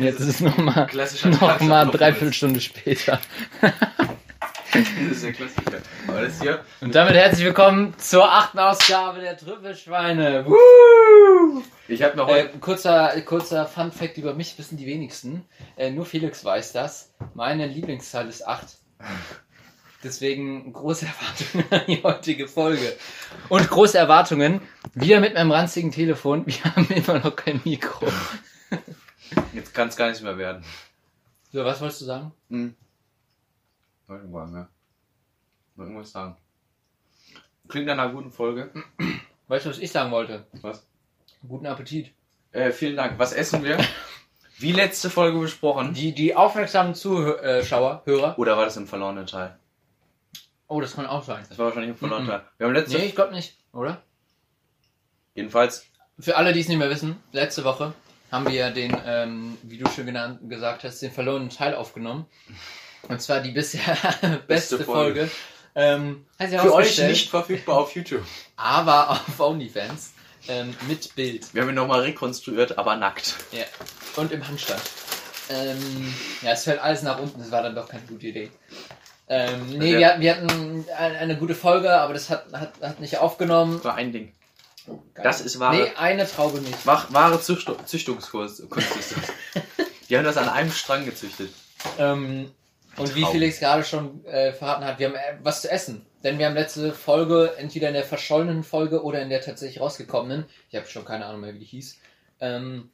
Und jetzt ist es nochmal noch mal dreiviertel Stunde später. Das ist der Klassiker. Aber das hier. Und damit herzlich willkommen zur achten Ausgabe der Trüffelschweine. Woo! Ich habe noch Äh, heute. kurzer, kurzer Fun Fact über mich wissen die wenigsten. Äh, nur Felix weiß das. Meine Lieblingszahl ist 8. Deswegen große Erwartungen an die heutige Folge. Und große Erwartungen, wieder mit meinem ranzigen Telefon. Wir haben immer noch kein Mikro. Jetzt kann es gar nicht mehr werden. So, was wolltest du sagen? Hm. Irgendwann, ja. Noch irgendwas sagen. Klingt nach einer guten Folge. Weißt du, was ich sagen wollte? Was? Guten Appetit. Äh, vielen Dank. Was essen wir? Wie letzte Folge besprochen. Die, die aufmerksamen Zuschauer, Hörer. Oder war das im verlorenen Teil? Oh, das kann auch sein. Das war wahrscheinlich im verlorenen Mhm. Teil. Wir haben letzte. Nee, ich glaube nicht, oder? Jedenfalls. Für alle, die es nicht mehr wissen, letzte Woche haben wir ja den, ähm, wie du schon genannt, gesagt hast, den verlorenen Teil aufgenommen. Und zwar die bisher beste, Beste Folge. Folge. Ähm, Für euch nicht verfügbar auf YouTube. Aber auf OnlyFans. Ähm, mit Bild. Wir haben ihn nochmal rekonstruiert, aber nackt. Ja. Und im Handstand. Ähm, ja, es fällt alles nach unten, das war dann doch keine gute Idee. Ähm, nee, wir, wir hatten eine, eine gute Folge, aber das hat, hat, hat nicht aufgenommen. War ein Ding. Geil. Das ist wahre, Nee, eine Traube nicht. wach- wahre Züchtung, Züchtungskurs. Kunst ist das. Die haben das an einem Strang gezüchtet. Ähm, und wie. Felix gerade schon äh, verraten hat, wir haben äh, was zu essen. Denn wir haben letzte Folge, entweder in der verschollenen Folge oder in der tatsächlich rausgekommenen, ich habe schon keine Ahnung mehr, wie die hieß, ähm,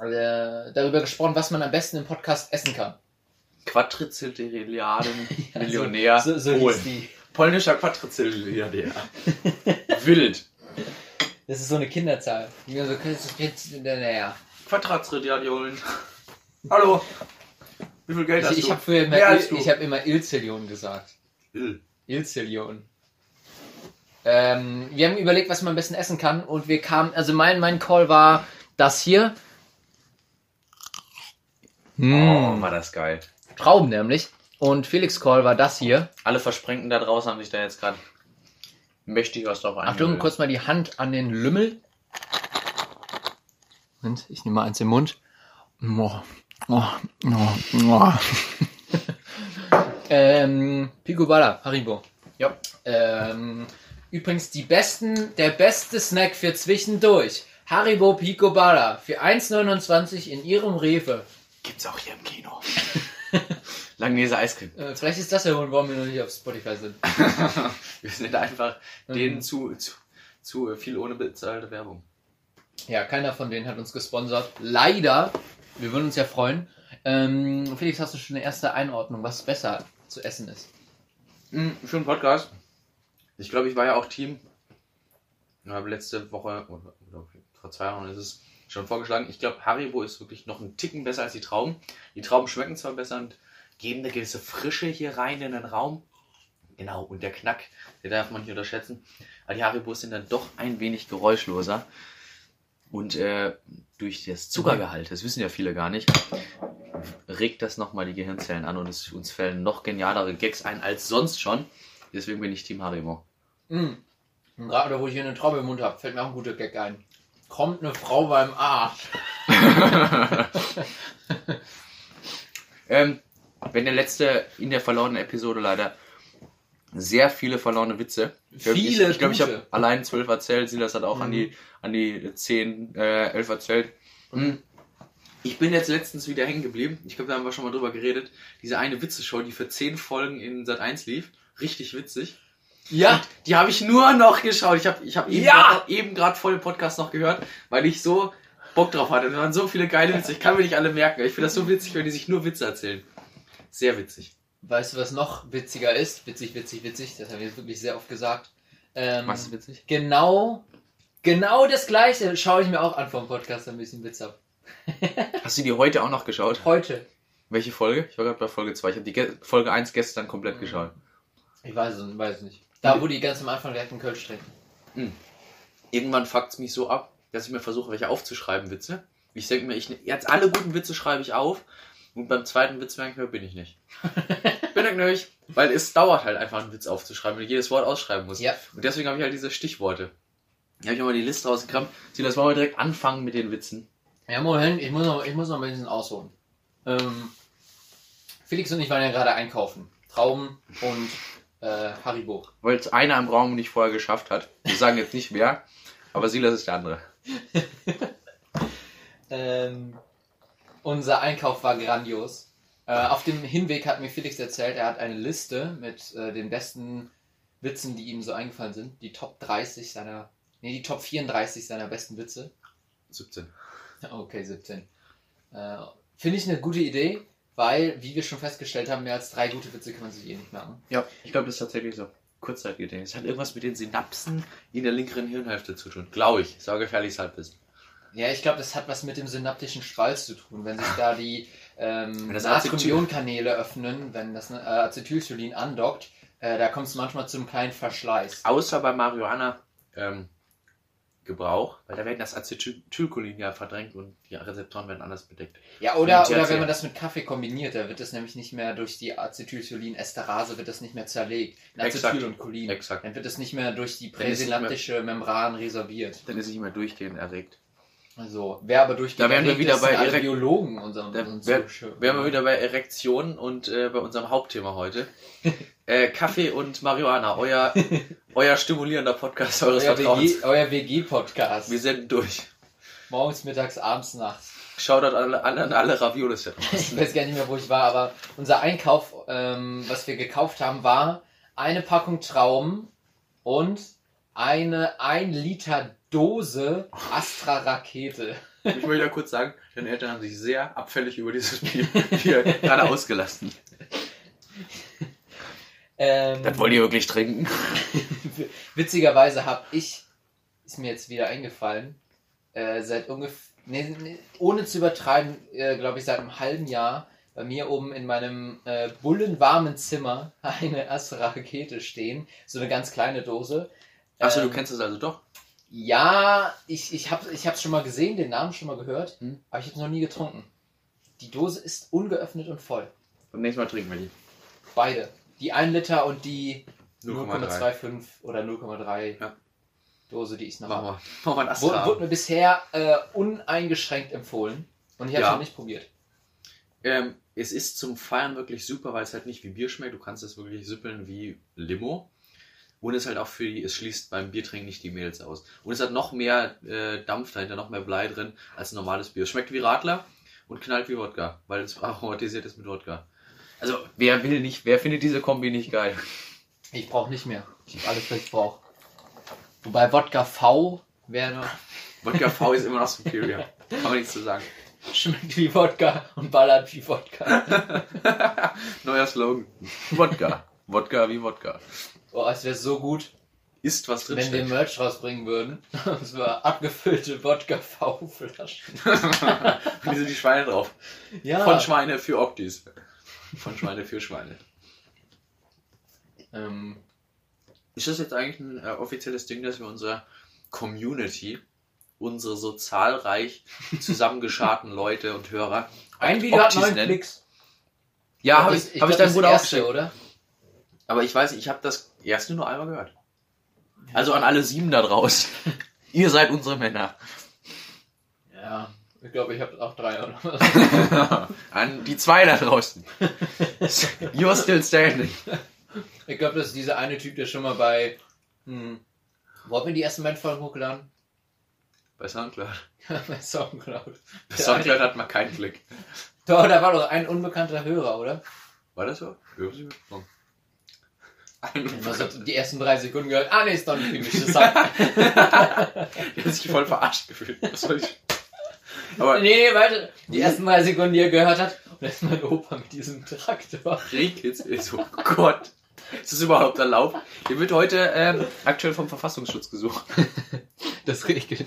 äh, darüber gesprochen, was man am besten im Podcast essen kann. Quadrizilliarden Ja, Millionär. So, so Polen. hieß die. Polnischer Quadrizilliardär. Wild. Das ist so eine Kinderzahl. Wie man so jetzt, naja. Quadrazilliarden. Hallo. Wie viel Geld hast Ich, du? ich habe früher immer, Mehr als Il, du. ich hab immer Ilzillion gesagt. Ill. Ilzillion. Ähm, wir haben überlegt, was man am besten essen kann und wir kamen, also mein, mein Call war das hier. Oh, Mm. war das geil. Trauben nämlich. Und Felix Call war das hier. Alle Versprengten da draußen haben sich da jetzt gerade mächtig was drauf Achtung, eingebildet. kurz mal die Hand an den Lümmel. Moment, ich nehme mal eins im Mund. Oh, oh, oh, oh. ähm, Pico Balla, Haribo. Ja. Ähm, übrigens die besten, der beste Snack für zwischendurch. Haribo Pico Balla für 1,29 in ihrem Rewe. Gibt's auch hier im Kino. Langnese Eiscreme. Äh, vielleicht ist das der Grund, warum wir noch nicht auf Spotify sind. Wir sind einfach Mhm. denen zu, zu, zu viel ohne bezahlte Werbung. Ja, keiner von denen hat uns gesponsert. Leider. Wir würden uns ja freuen. Ähm, Felix, hast du schon eine erste Einordnung, was besser zu essen ist? Mhm, für einen Podcast. Ich glaube, ich war ja auch Team. Ich habe letzte Woche, oder, oder vor zwei Wochen ist es schon vorgeschlagen. Ich glaube, Haribo ist wirklich noch ein Ticken besser als die Trauben. Die Trauben schmecken zwar besser und geben eine gewisse Frische hier rein in den Raum. Genau, und der Knack, der darf man nicht unterschätzen. Aber die Haribos sind dann doch ein wenig geräuschloser. Und äh, durch das Zuckergehalt, das wissen ja viele gar nicht, regt das nochmal die Gehirnzellen an und es, uns fällen noch genialere Gags ein als sonst schon. Deswegen bin ich Team Haribo. Mm. Gerade wo ich hier eine Traube im Mund habe, fällt mir auch ein guter Gag ein. Kommt eine Frau beim Arsch. ähm, wenn der letzte in der verlorenen Episode leider sehr viele verlorene Witze. Ich glaub, Viele Ich, ich glaube, ich habe allein zwölf erzählt. Silas hat auch an Mhm. die an die zehn, äh, elf erzählt. Mhm. Ich bin jetzt letztens wieder hängen geblieben. Ich glaube, da haben wir schon mal drüber geredet. Diese eine Witzeshow, die für zehn Folgen in Sat 1 lief. Richtig witzig. Ja, Die habe ich nur noch geschaut. Ich habe ich hab eben Ja! grad- eben gerade vor dem Podcast noch gehört, weil ich so Bock drauf hatte. Es waren so viele geile Witze. Ich kann mir nicht alle merken. Ich finde das so witzig, wenn die sich nur Witze erzählen. Sehr witzig. weißt du, was noch witziger ist? Witzig, witzig, witzig. Das haben wir jetzt wirklich sehr oft gesagt. Ähm, Was ist witzig? Genau, genau das gleiche schaue ich mir auch an vom Podcast, ein bisschen Witz ab. Hast du die heute auch noch geschaut? Heute. Welche Folge? Ich war gerade bei Folge 2. Ich habe die Ge Folge 1 gestern komplett Mhm. geschaut. Ich weiß es weiß nicht. Da, wo die ganz am Anfang direkt einen Kölsch trinken. Irgendwann fuckt es mich so ab, dass ich mir versuche, welche aufzuschreiben, Witze. Ich denke mir, ich, jetzt alle guten Witze schreibe ich auf und beim zweiten Witz merke ich mir, bin ich nicht. bin ich nicht. Weil es dauert halt einfach, einen Witz aufzuschreiben, wenn du jedes Wort ausschreiben musst. Ja. Und deswegen habe ich halt diese Stichworte. Hier habe ich mal die Liste rausgekramt. Silas, wollen wir direkt anfangen mit den Witzen? Ja, Moment, ich muss noch, ich muss noch ein bisschen ausholen. Ähm, Felix und ich waren ja gerade einkaufen. Trauben und äh, Haribo. Weil es einer im Raum nicht vorher geschafft hat. Wir sagen jetzt nicht wer, aber Silas ist der andere. Ähm, unser Einkauf war grandios. Äh, auf dem Hinweg hat mir Felix erzählt, er hat eine Liste mit äh, den besten Witzen, die ihm so eingefallen sind. Die Top 30 seiner, nee, die Top 34 seiner besten Witze. 17. Okay, 17. Äh, Finde ich eine gute Idee, weil, wie wir schon festgestellt haben, mehr als drei gute Witze kann man sich eh nicht merken. Ja, ich glaube, das ist tatsächlich so. Kurzzeitgedächtnis. Es hat irgendwas mit den Synapsen in der linkeren Hirnhälfte zu tun. Glaube ich. Saugefährliches Halbwissen. Ja, ich glaube, das hat was mit dem synaptischen Spalz zu tun. Wenn sich da die ähm, Natrium-Ionen-Kanäle öffnen, wenn das äh, Acetylcholin andockt, äh, da kommt es manchmal zu einem kleinen Verschleiß. Außer bei Marihuana ähm, weil da werden das Acetylcholin ja verdrängt und die Rezeptoren werden anders bedeckt. Ja, oder, oder wenn man das mit Kaffee kombiniert, da wird das nämlich nicht mehr durch die Acetylcholin-Esterase wird das nicht mehr zerlegt. In Acetyl Exakt. und Cholin. Exakt. Dann wird das nicht mehr durch die präsynaptische Membran resorbiert. Dann ist es nicht mehr durchgehend erregt. Also, wer aber durch die Da wären wir wieder bei alle Erek- Biologen unseren, Da unseren wär-. Wären wir wieder bei Erektionen und äh, bei unserem Hauptthema heute. äh, Kaffee und Marihuana, euer, euer stimulierender Podcast eures Euer Vertrauens. WG Euer WG-Podcast. Wir sind durch. Morgens, mittags, abends, nachts. Shoutout an alle, an alle Raviolis da Ich weiß gar nicht mehr, wo ich war, aber unser Einkauf, ähm, was wir gekauft haben, war eine Packung Trauben und eine 1 Liter Dose Astra Rakete. Ich möchte ja kurz sagen, deine Eltern haben sich sehr abfällig über dieses Bier hier gerade ausgelassen. Ähm, Das wollt ihr wirklich trinken? Witzigerweise habe ich, ist mir jetzt wieder eingefallen, äh, seit ungefähr, nee, nee, ohne zu übertreiben, äh, glaube ich, seit einem halben Jahr bei mir oben in meinem äh, bullenwarmen Zimmer eine Astra Rakete stehen. So eine ganz kleine Dose. Achso, du Ähm, kennst es also doch. Ja, ich, ich habe es schon mal gesehen, den Namen schon mal gehört, Hm. aber ich habe es noch nie getrunken. Die Dose ist ungeöffnet und voll. Beim nächsten Mal trinken wir die. Beide. Die 1 Liter und die 0,3. 0,25 oder 0,3 Ja. Dose, die ich noch habe. Machen wir Wurde, wurde mir bisher äh, uneingeschränkt empfohlen und ich habe es Ja. noch nicht probiert. Ähm, es ist zum Feiern wirklich super, weil es halt nicht wie Bier schmeckt. Du kannst es wirklich süppeln wie Limo. Und es halt auch für die, es schließt beim Biertrinken nicht die Mädels aus. Und es hat noch mehr äh, Dampf dahinter, noch mehr Blei drin als ein normales Bier. Schmeckt wie Radler und knallt wie Wodka, weil es aromatisiert ist mit Wodka. Also, wer will nicht, wer findet diese Kombi nicht geil? Ich brauche nicht mehr. Ich habe alles, was ich brauche. Wobei Wodka V wäre noch, Wodka V ist immer noch superior. Kann man nichts zu sagen. schmeckt wie Wodka und ballert wie Wodka. Neuer Slogan. Wodka. Wodka wie Wodka. Oh, es wäre so gut, Ist was drin wenn wir steckt. Merch rausbringen würden. Und zwar abgefüllte Wodka V-Flaschen. Wie sind die Schweine drauf? Ja. Von Schweine für Optis. Von Schweine für Schweine. ähm, Ist das jetzt eigentlich ein äh, offizielles Ding, dass wir unserer Community, unsere so zahlreich zusammengescharten Leute und Hörer ein Video hat Optis neun nennen? Klicks. Ja, habe das- ich, hab glaub, ich deinem das Bruder auch geschickt. oder? Aber ich weiß, ich habe das erst nur einmal gehört. Also an alle sieben da draußen. Ihr seid unsere Männer. Ja, ich glaube, ich habe auch drei oder was. an die zwei da draußen. You're still standing. Ich glaube, das ist dieser eine Typ, der schon mal bei. Hm, wo haben wir die ersten beiden Folgen hochgeladen? Bei Soundcloud. bei Soundcloud. Bei Soundcloud hat man keinen Klick. Doch, da war doch ein unbekannter Hörer, oder? War das so? Ja, sie mitbekommen. Ein Immer so die ersten drei Sekunden gehört. Ah, nee, ist doch nicht gemischtes Hack. Der hat sich voll verarscht gefühlt. Was soll ich? Aber nee, nee, warte. Die ersten drei Sekunden, die er gehört hat. Und das ist mein Opa mit diesem Traktor. Rehkitz ist oh Gott. Ist das überhaupt erlaubt? Der wird heute ähm, aktuell vom Verfassungsschutz gesucht. Das regelt.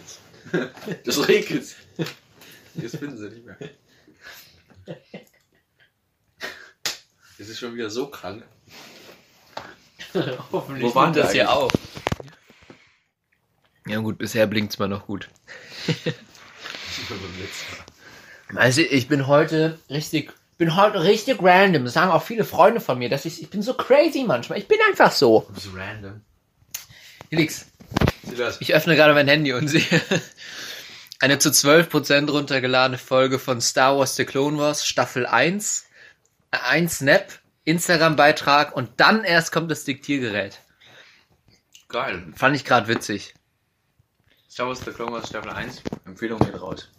Das Rehkitz. Jetzt finden sie nicht mehr. Das ist schon wieder so krank. Hoffentlich Wo waren das hier eigentlich? auf. Ja gut, bisher blinkt's mal noch gut. Also ich bin heute richtig, bin heute richtig random. Das sagen auch viele Freunde von mir, dass ich, ich bin so crazy manchmal. Ich bin einfach so. Ist random. Felix. Ich öffne gerade mein Handy und sehe eine zu 12% runtergeladene Folge von Star Wars The Clone Wars, Staffel 1. Ein Snap, Instagram-Beitrag und dann erst kommt das Diktiergerät. Geil. Fand ich gerade witzig. Star Wars The Clone Wars Staffel 1. Empfehlung geht raus.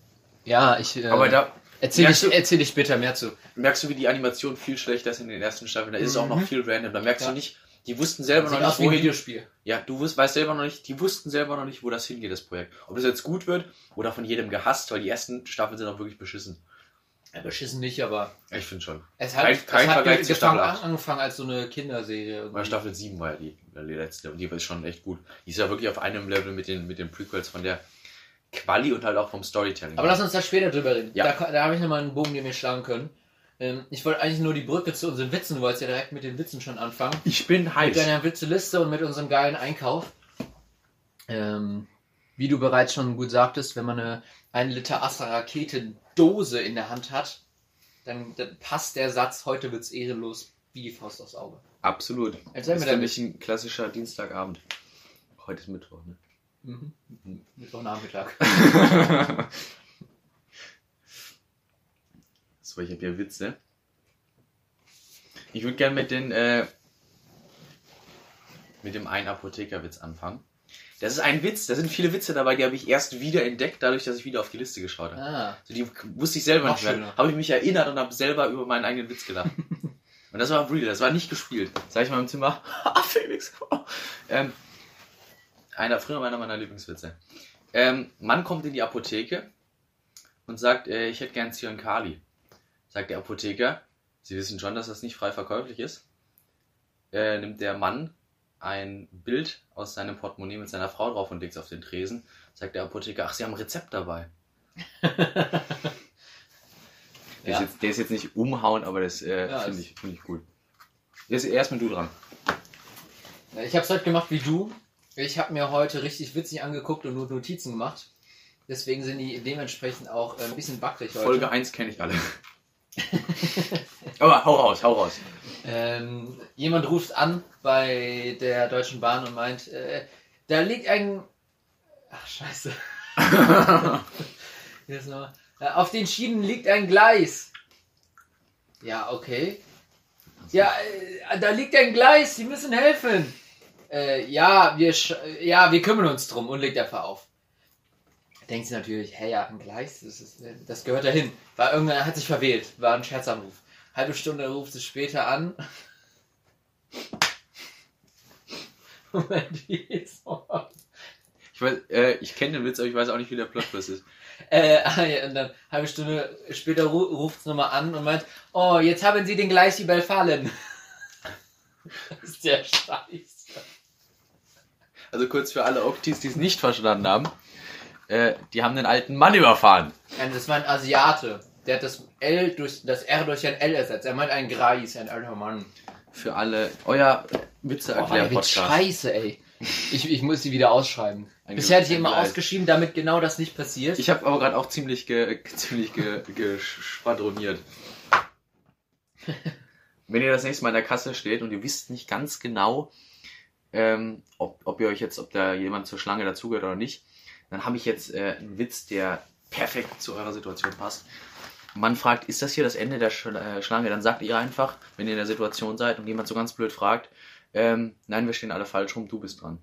Ja, ich. Äh, Aber da erzähl, merkst ich, du- erzähl ich später mehr zu. merkst du, wie die Animation viel schlechter ist in den ersten Staffeln. Da ist es auch noch viel random. Da merkst Ja. du nicht, die wussten selber Sieht noch nicht, wohin. Videospiel. Ja, du wusst, weißt selber noch nicht, die wussten selber noch nicht, wo das hingeht, das Projekt. Ob das jetzt gut wird oder von jedem gehasst, weil die ersten Staffeln sind auch wirklich beschissen. Beschissen nicht, aber Ich finde schon. es hat, Kein- kein es hat Vergleich zu Staffel acht. angefangen als so eine Kinderserie. irgendwie. Weil Staffel 7 war ja die, die letzte und die ist schon echt gut. Die ist ja wirklich auf einem Level mit den, mit den Prequels von der Quali und halt auch vom Storytelling. Aber lass uns da später drüber reden. Ja. Da, da habe ich nochmal einen Bogen, den wir schlagen können. Ähm, ich wollte eigentlich nur die Brücke zu unseren Witzen, du wolltest ja direkt mit den Witzen schon anfangen. ich bin Mit heiß. deiner Witzeliste und mit unserem geilen Einkauf. Ähm, wie du bereits schon gut sagtest, wenn man eine 1 Liter Astra Rakete Dose in der Hand hat, dann, dann passt der Satz, heute wird's ehrenlos, wie die Faust aufs Auge. Absolut. Erzähl Das mir ist damit. mich ein klassischer Dienstagabend. Heute ist Mittwoch, ne? Mhm. Mittwochnachmittag. So, ich habe hier Witze. Ich würde gerne mit den äh, mit dem einen Apothekerwitz anfangen. Das ist ein Witz, da sind viele Witze dabei, die habe ich erst wieder entdeckt, dadurch, dass ich wieder auf die Liste geschaut habe. Ah, Also die wusste ich selber Noch nicht mehr. Habe ich mich erinnert und habe selber über meinen eigenen Witz gelacht. und das war real, das war nicht gespielt. Sag ich mal im Zimmer, ah, Felix. ähm, einer, früher einer meiner Lieblingswitze. Ähm, Mann kommt in die Apotheke und sagt, äh, ich hätte gern Zyankali. Sagt der Apotheker, Sie wissen schon, dass das nicht frei verkäuflich ist. Äh, nimmt der Mann ein Bild aus seinem Portemonnaie mit seiner Frau drauf und legt es auf den Tresen. Sagt der Apotheker, ach, Sie haben ein Rezept dabei. Der, Ja. ist jetzt, der ist jetzt nicht umhauen, aber das äh, Ja, finde ich, find ich gut. Jetzt erstmal du dran. Ich habe es heute gemacht wie du. Ich habe mir heute richtig witzig angeguckt und nur Notizen gemacht. Deswegen sind die dementsprechend auch äh, ein bisschen wackelig heute. Folge 1 kenne ich alle. aber hau raus, hau raus. Ähm, jemand ruft an bei der Deutschen Bahn und meint, äh, da liegt ein... Ach, scheiße. Auf den Schienen liegt ein Gleis. Ja, okay. Ja, äh, da liegt ein Gleis, Sie müssen helfen. Äh, ja, wir, ja, wir kümmern uns drum und legt einfach auf. Denkt sie natürlich, hey, ja, ein Gleis, das, ist, das gehört dahin. War irgendwann hat sich verwählt, war ein Scherzanruf. Halbe Stunde ruft sie später an. Moment, wie ist? Ich, weiß, äh, ich kenne den Witz, aber ich weiß auch nicht, wie der Plotwist ist. Äh, ah, und dann halbe Stunde später ru ruft es nochmal an und meint, oh, jetzt haben Sie den Gleis überfallen. das ist der Scheiße. Also kurz für alle Optis, die es nicht verstanden haben. Äh, die haben den alten Mann überfahren. Ja, das war ein Asiate. Der hat das L durch das R durch ein L ersetzt. Er meint ein Greis, ein alter Mann. Für alle, euer Witze Oh, der Witz Podcast. scheiße, ey. Ich, ich muss sie wieder ausschreiben. Ein Bisher hatte ich immer ausgeschrieben, damit genau das nicht passiert. Ich habe aber gerade auch ziemlich, ge, ziemlich ge, geschwadroniert. Wenn ihr das nächste Mal in der Kasse steht und ihr wisst nicht ganz genau, ähm, ob, ob ihr euch jetzt, ob da jemand zur Schlange dazugehört oder nicht, dann habe ich jetzt äh, einen Witz, der perfekt zu eurer Situation passt. Man fragt, ist das hier das Ende der äh, Schlange? Dann sagt ihr einfach, wenn ihr in der Situation seid und jemand so ganz blöd fragt, ähm, nein, wir stehen alle falsch rum, du bist dran.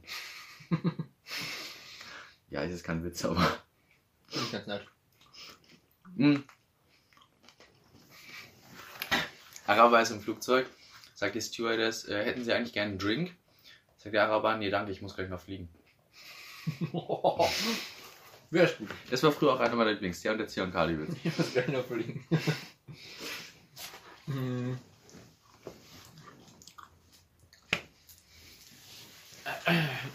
ja, ist jetzt kein Witz, aber. Finde ich ganz nett. Hm. Araber ist im Flugzeug. Sagt die Stewardess, äh, hätten Sie eigentlich gerne einen Drink? Sagt der Araber, nee, danke, ich muss gleich noch fliegen. Wäre gut. Das war früher auch einer meiner Lieblings, der und der Ziankali Witz. Ich muss gleich noch fliegen. Hm.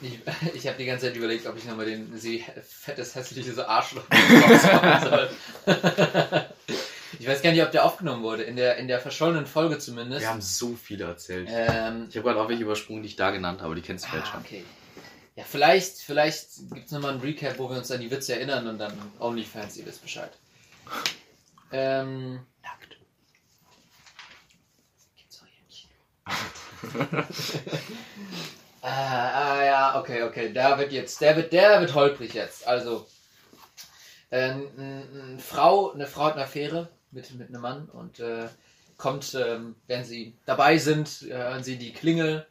Ich, ich habe die ganze Zeit überlegt, ob ich nochmal den sie fettes, hässliches Arschloch soll. Ich weiß gar nicht, ob der aufgenommen wurde. In der, in der verschollenen Folge zumindest. Wir haben so viele erzählt. ähm, Ich habe gerade auch welche übersprungen, die ich da genannt habe, die kennst du vielleicht ah, schon. okay. Ja, vielleicht, vielleicht gibt es nochmal ein Recap, wo wir uns an die Witze erinnern und dann OnlyFans, ihr wisst Bescheid. Ähm, Nackt. Gibt's auch hier im Kino. Ah, ah, ja, okay, okay. Der wird jetzt, der wird, der wird holprig jetzt. Also, ähm, eine Frau, eine Frau hat eine Affäre mit, mit einem Mann und äh, kommt, ähm, wenn sie dabei sind, äh, hören sie die Klingel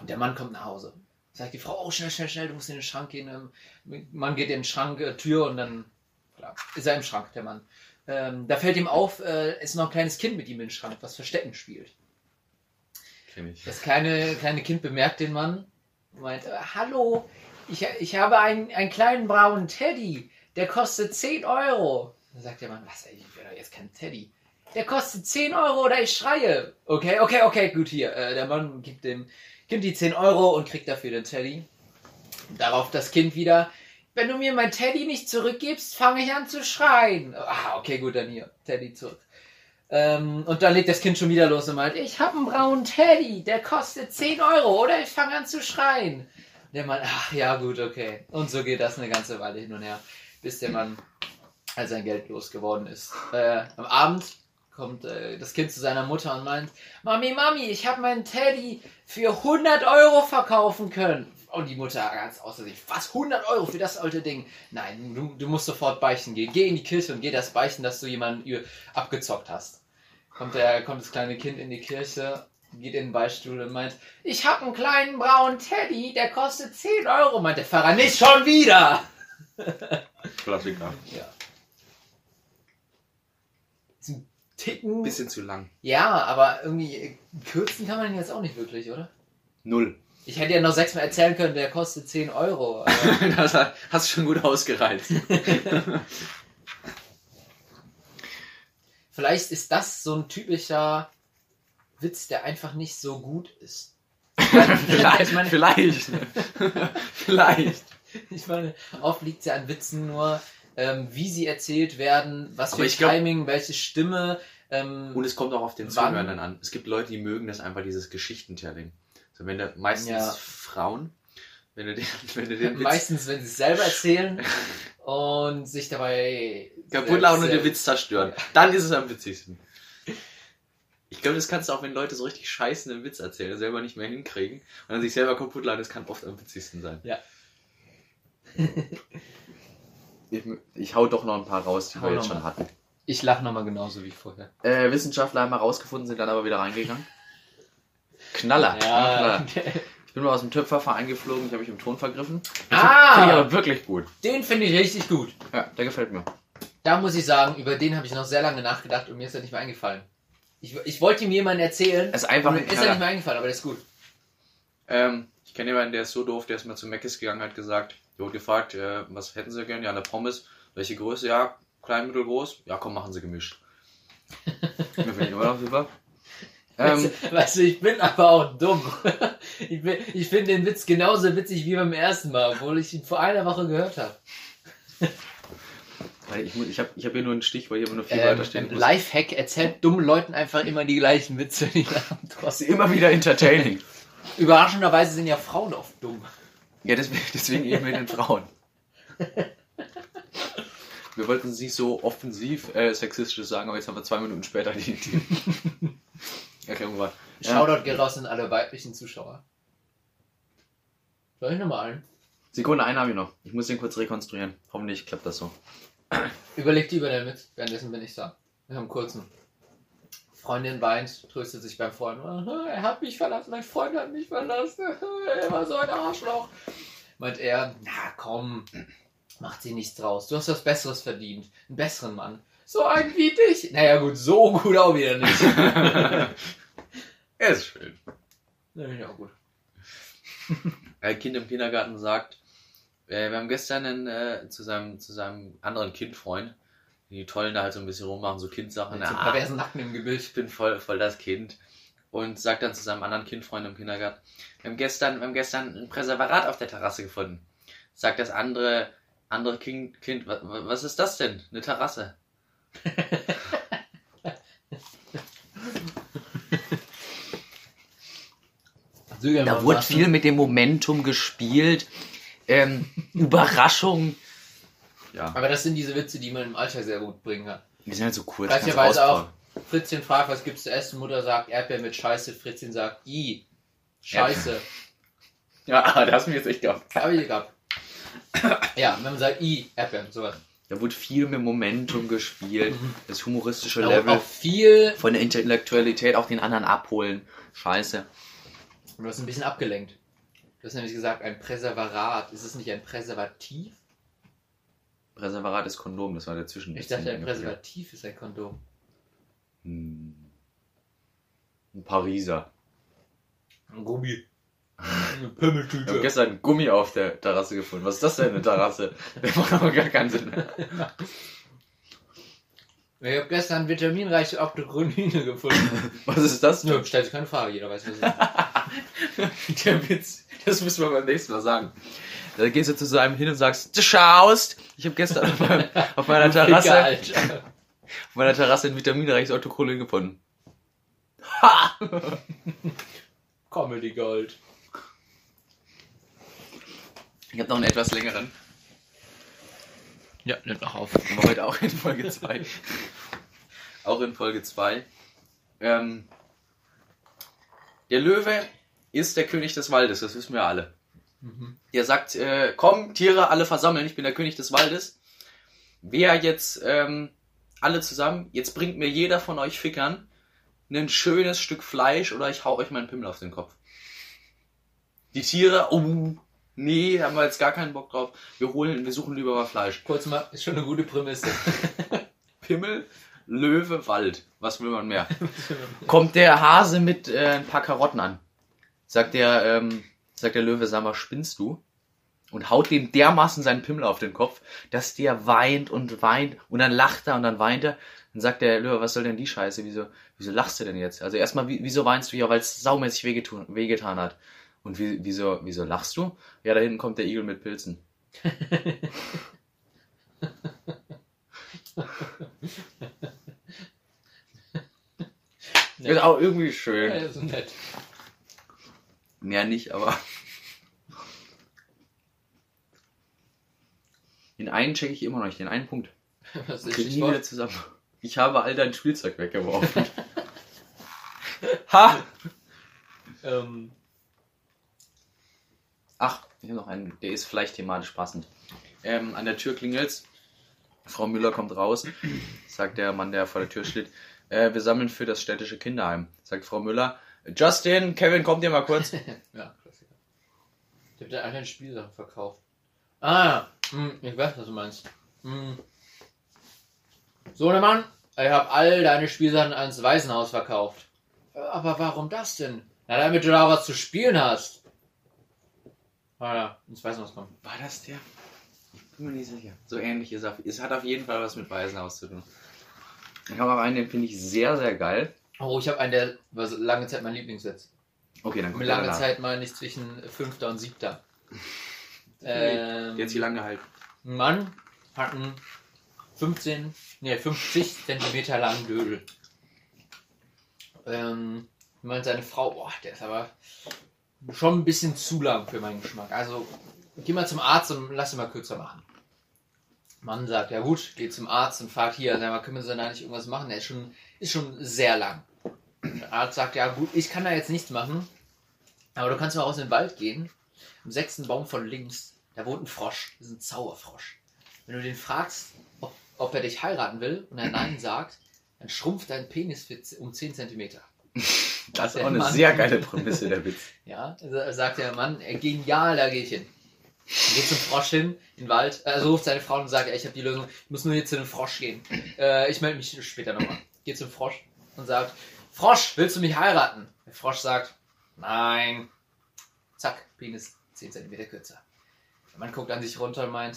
und der Mann kommt nach Hause. Sagt die Frau, oh, schnell, schnell, schnell, du musst in den Schrank gehen. Ähm, Mann geht in den Schrank, äh, Tür und dann klar, ist er im Schrank, der Mann. Ähm, da fällt ihm auf, äh, ist noch ein kleines Kind mit ihm im Schrank, was Verstecken spielt. Kenn ich. Das kleine, kleine Kind bemerkt den Mann und meint, äh, hallo, ich, ich habe einen, einen kleinen braunen Teddy, der kostet 10 Euro. Dann sagt der Mann, was, ich will doch jetzt kein Teddy. Der kostet 10 Euro oder ich schreie. Okay, okay, okay, gut, hier. Äh, der Mann gibt dem Kind die 10 Euro und kriegt dafür den Teddy. Darauf das Kind wieder, wenn du mir mein Teddy nicht zurückgibst, fange ich an zu schreien. Ah, okay, gut, dann hier, Teddy zurück. Ähm, und dann legt das Kind schon wieder los und meint, ich habe einen braunen Teddy, der kostet 10 Euro oder ich fange an zu schreien. Der Mann, ach ja, gut, okay. Und so geht das eine ganze Weile hin und her, bis der Mann sein Geld losgeworden ist. Äh, am Abend kommt äh, das Kind zu seiner Mutter und meint, Mami, Mami, ich habe meinen Teddy für 100 Euro verkaufen können. Und die Mutter ganz außer sich, was, 100 Euro für das alte Ding? Nein, du, du musst sofort beichten gehen. Geh in die Kirche und geh das beichten, dass du jemanden abgezockt hast. Kommt, der, kommt das kleine Kind in die Kirche, geht in den Beistuhl und meint, ich habe einen kleinen braunen Teddy, der kostet 10 Euro. Meint der Pfarrer, nicht schon wieder! Klassiker. Ja. Ist ein Ticken. Bisschen zu lang. Ja, aber irgendwie äh, kürzen kann man den jetzt auch nicht wirklich, oder? Null. Ich hätte ja noch sechsmal erzählen können, der kostet 10 Euro. das hast du schon gut ausgereizt. Vielleicht ist das so ein typischer Witz, der einfach nicht so gut ist. Meine, vielleicht. vielleicht. ich meine oft liegt es ja an Witzen nur, ähm, wie sie erzählt werden, was Aber für ich glaub- Timing, welche Stimme. Ähm, Und es kommt auch auf den? Zuhörern an. Es gibt Leute, die mögen das einfach, dieses Geschichtentelling. So, wenn der, meistens Ja. Frauen, wenn du den, wenn du den Witz meistens, wenn sie es selber erzählen und sich dabei kaputt lachen und den Witz zerstören, dann ist es am witzigsten. Ich glaube, das kannst du auch, wenn Leute so richtig scheißen einen Witz erzählen, selber nicht mehr hinkriegen und dann sich selber kaputt lachen, das kann oft am witzigsten sein. Ja. ich, ich hau doch noch ein paar raus, die Hau wir jetzt schon mal. hatten. Ich lache nochmal genauso wie vorher. Äh, Wissenschaftler haben herausgefunden, sind dann aber wieder reingegangen. Knaller. Ja. Knaller. Ich bin mal aus dem Töpferverein geflogen, ich habe mich im Ton vergriffen. Ah! Finde ich aber wirklich gut. Den finde ich richtig gut. Ja, der gefällt mir. Da muss ich sagen, über den habe ich noch sehr lange nachgedacht und mir ist er nicht mehr eingefallen. Ich, ich wollte ihm jemanden erzählen. Ist einfach und ein mir ist er nicht mehr eingefallen, aber der ist gut. Ähm, ich kenne jemanden, der ist so doof, der ist mal zu Meckes gegangen, hat gesagt, der wurde gefragt, äh, was hätten sie gern? Ja, eine Pommes. Welche Größe? Ja, klein, mittel, groß. Ja, komm, machen sie gemischt. Das finde ich immer noch super. Ähm, weißt, du, weißt du, ich bin aber auch dumm. Ich, bin- ich finde den Witz genauso witzig wie beim ersten Mal, obwohl ich ihn vor einer Woche gehört habe. ich muss- ich habe ich hab hier nur einen Stich, weil hier immer nur vier Ähm, Wörter stehen. ähm, Lifehack erzählt dummen Leuten einfach immer die gleichen Witze. Die trotzdem. immer wieder entertaining. Überraschenderweise sind ja Frauen oft dumm. Ja, deswegen, deswegen eben mit den Frauen. Wir wollten es nicht so offensiv äh, sexistisch sagen, aber jetzt haben wir zwei Minuten später die, die Erklärung war. Ja. Shoutout geht raus an alle weiblichen Zuschauer. Soll ich nochmal ein? Sekunde, einen habe ich noch. Ich muss den kurz rekonstruieren. Hoffentlich klappt das so. Überleg dir über den Witz, währenddessen bin ich da. Wir haben einen kurzen. Freundin weint, tröstet sich beim Freund. "Ah, Er hat mich verlassen, mein Freund hat mich verlassen. Er war so ein Arschloch. Meint er, na komm, macht sie nichts draus. Du hast was Besseres verdient. Einen besseren Mann. So einen wie dich. Naja gut, so gut auch wieder nicht. Er ist schön. Ja, gut. Ein Kind im Kindergarten sagt, äh, wir haben gestern einen, äh, zu, seinem, zu seinem anderen Kindfreund, die tollen da halt so ein bisschen rummachen, so Kindsachen. Mit so Ah, perversen Nacken im Gebüsch. ich bin voll, voll das Kind. Und sagt dann zu seinem anderen Kindfreund im Kindergarten, wir haben gestern, wir haben gestern ein Präservarat auf der Terrasse gefunden. Sagt das andere, andere Kind, kind "Wa- wa- was ist das denn? Eine Terrasse. Da wurde viel mit dem Momentum gespielt. Ähm, Überraschung. Ja, Aber das sind diese Witze, die man im Alltag sehr gut bringen kann. die sind halt so kurz. Gleicherweise kannst auch. Fritzchen fragt, was gibt's zu essen? Mutter sagt Erdbeer mit Scheiße. Fritzchen sagt I. Scheiße. Ja, da hast du mich jetzt echt gehabt. Habe ich gehabt. Ja, wenn man sagt I, Erdbeeren, sowas. Da wurde viel mit Momentum gespielt. Das humoristische Da Level. auch viel. Von der Intellektualität auch den anderen abholen. Scheiße. Du hast ein bisschen abgelenkt. Du hast nämlich gesagt, ein Präservarat. Ist es nicht ein Präservativ? Präservarat ist Kondom, das war dazwischen. Ich dachte, ein Präservativ ist ein Kondom. Hm. Ein Pariser. Ein Gummi. Eine Ich habe Pimmeltüte. gestern einen Gummi auf der Terrasse gefunden. Was ist das denn, eine Terrasse? Das macht aber gar keinen Sinn. Ich habe gestern vitaminreiche Octogronine gefunden. Was ist das Nö, denn? stellt sich keine Frage, jeder weiß, was es ist. Der Witz. Das müssen wir beim nächsten Mal sagen. Da gehst du zu so einem hin und sagst, du schaust. Ich habe gestern auf, meinem, auf meiner Terrasse, Alter. auf meiner Terrasse ein vitaminreiches Autocholin gefunden. Ha! Comedy Gold. Ich habe noch einen etwas längeren. Ja, nimmt noch auf. Aber heute auch in Folge 2. auch in Folge 2. Ähm, der Löwe ist der König des Waldes, das wissen wir alle. Mhm. Der sagt, äh, komm, Tiere, alle versammeln, ich bin der König des Waldes. Wer jetzt ähm, alle zusammen, jetzt bringt mir jeder von euch Fickern ein schönes Stück Fleisch oder ich hau euch meinen Pimmel auf den Kopf. Die Tiere, oh, nee, haben wir jetzt gar keinen Bock drauf. Wir holen, wir suchen lieber mal Fleisch. Kurz mal, ist schon eine gute Prämisse. Pimmel, Löwe, Wald. Was will man mehr? Kommt der Hase mit äh, ein paar Karotten an. Sagt der, ähm, sagt der Löwe, sag mal, spinnst du? Und haut dem dermaßen seinen Pimmel auf den Kopf, dass der weint und weint und dann lacht er und dann weint er. Dann sagt der Löwe, was soll denn die Scheiße? Wieso, wieso lachst du denn jetzt? Also erstmal, wie, wieso weinst du? Ja, weil es saumäßig wehgetan, wehgetan hat. Und wie, wieso, wieso lachst du? Ja, da hinten kommt der Igel mit Pilzen. Ist auch irgendwie schön. Ja, ist nett. Mehr nicht, aber. Den einen checke ich immer noch nicht, den einen Punkt. Was ist Krieg wieder zusammen. Ich habe all dein Spielzeug weggeworfen. ha! Ähm, Ach, ich habe noch einen, der ist vielleicht thematisch passend. Ähm, an der Tür klingelt's. Frau Müller kommt raus, sagt der Mann, der vor der Tür steht. Äh, wir sammeln für das städtische Kinderheim. Sagt Frau Müller. Justin, Kevin, kommt ihr mal kurz? ja, Klassiker. Ich hab da alle Spielsachen verkauft. Ah, hm, ich weiß, was du meinst. Hm. Sohnemann, ich habe all deine Spielsachen ans Waisenhaus verkauft. Aber warum das denn? Na, damit du da was zu spielen hast. Ah ja, ins Waisenhaus kommen. War das der? Ich bin mir nicht sicher. So ähnlich ist er. Es hat auf jeden Fall was mit Waisenhaus zu tun. Ich habe aber einen, den finde ich sehr, sehr geil. Oh, ich habe einen, der war lange Zeit mein Lieblingssitz. Okay, dann kommt lange. Zeit meine ich zwischen fünfter und siebter. Ähm, hat sich lang gehalten. Ein Mann hat einen 15, nee, 50 Zentimeter langen Dödel. Ähm, meint seine Frau, boah, der ist aber schon ein bisschen zu lang für meinen Geschmack. Also geh mal zum Arzt und lass ihn mal kürzer machen. Mann sagt, ja gut, geht zum Arzt und fragt hier, sag mal, können wir so da nicht irgendwas machen? Der ist schon, ist schon sehr lang. Der Arzt sagt, ja gut, ich kann da jetzt nichts machen, aber du kannst mal raus in den Wald gehen. Im sechsten Baum von links, da wohnt ein Frosch, das ist ein Zauberfrosch. Wenn du den fragst, ob, ob er dich heiraten will und er Nein sagt, dann schrumpft dein Penis um 10 Zentimeter. Das ist auch eine Mann. sehr geile Prämisse, der Witz. Ja, also sagt der Mann, genial, da gehe ich hin. Dann geht zum Frosch hin, in den Wald, also ruft seine Frau und sagt, ey, ich habe die Lösung, ich muss nur jetzt zu dem Frosch gehen. Äh, ich melde mich später nochmal. Geht zum Frosch und sagt, Frosch, willst du mich heiraten? Der Frosch sagt, nein. Zack, Penis 10 cm kürzer. Der Mann guckt an sich runter und meint,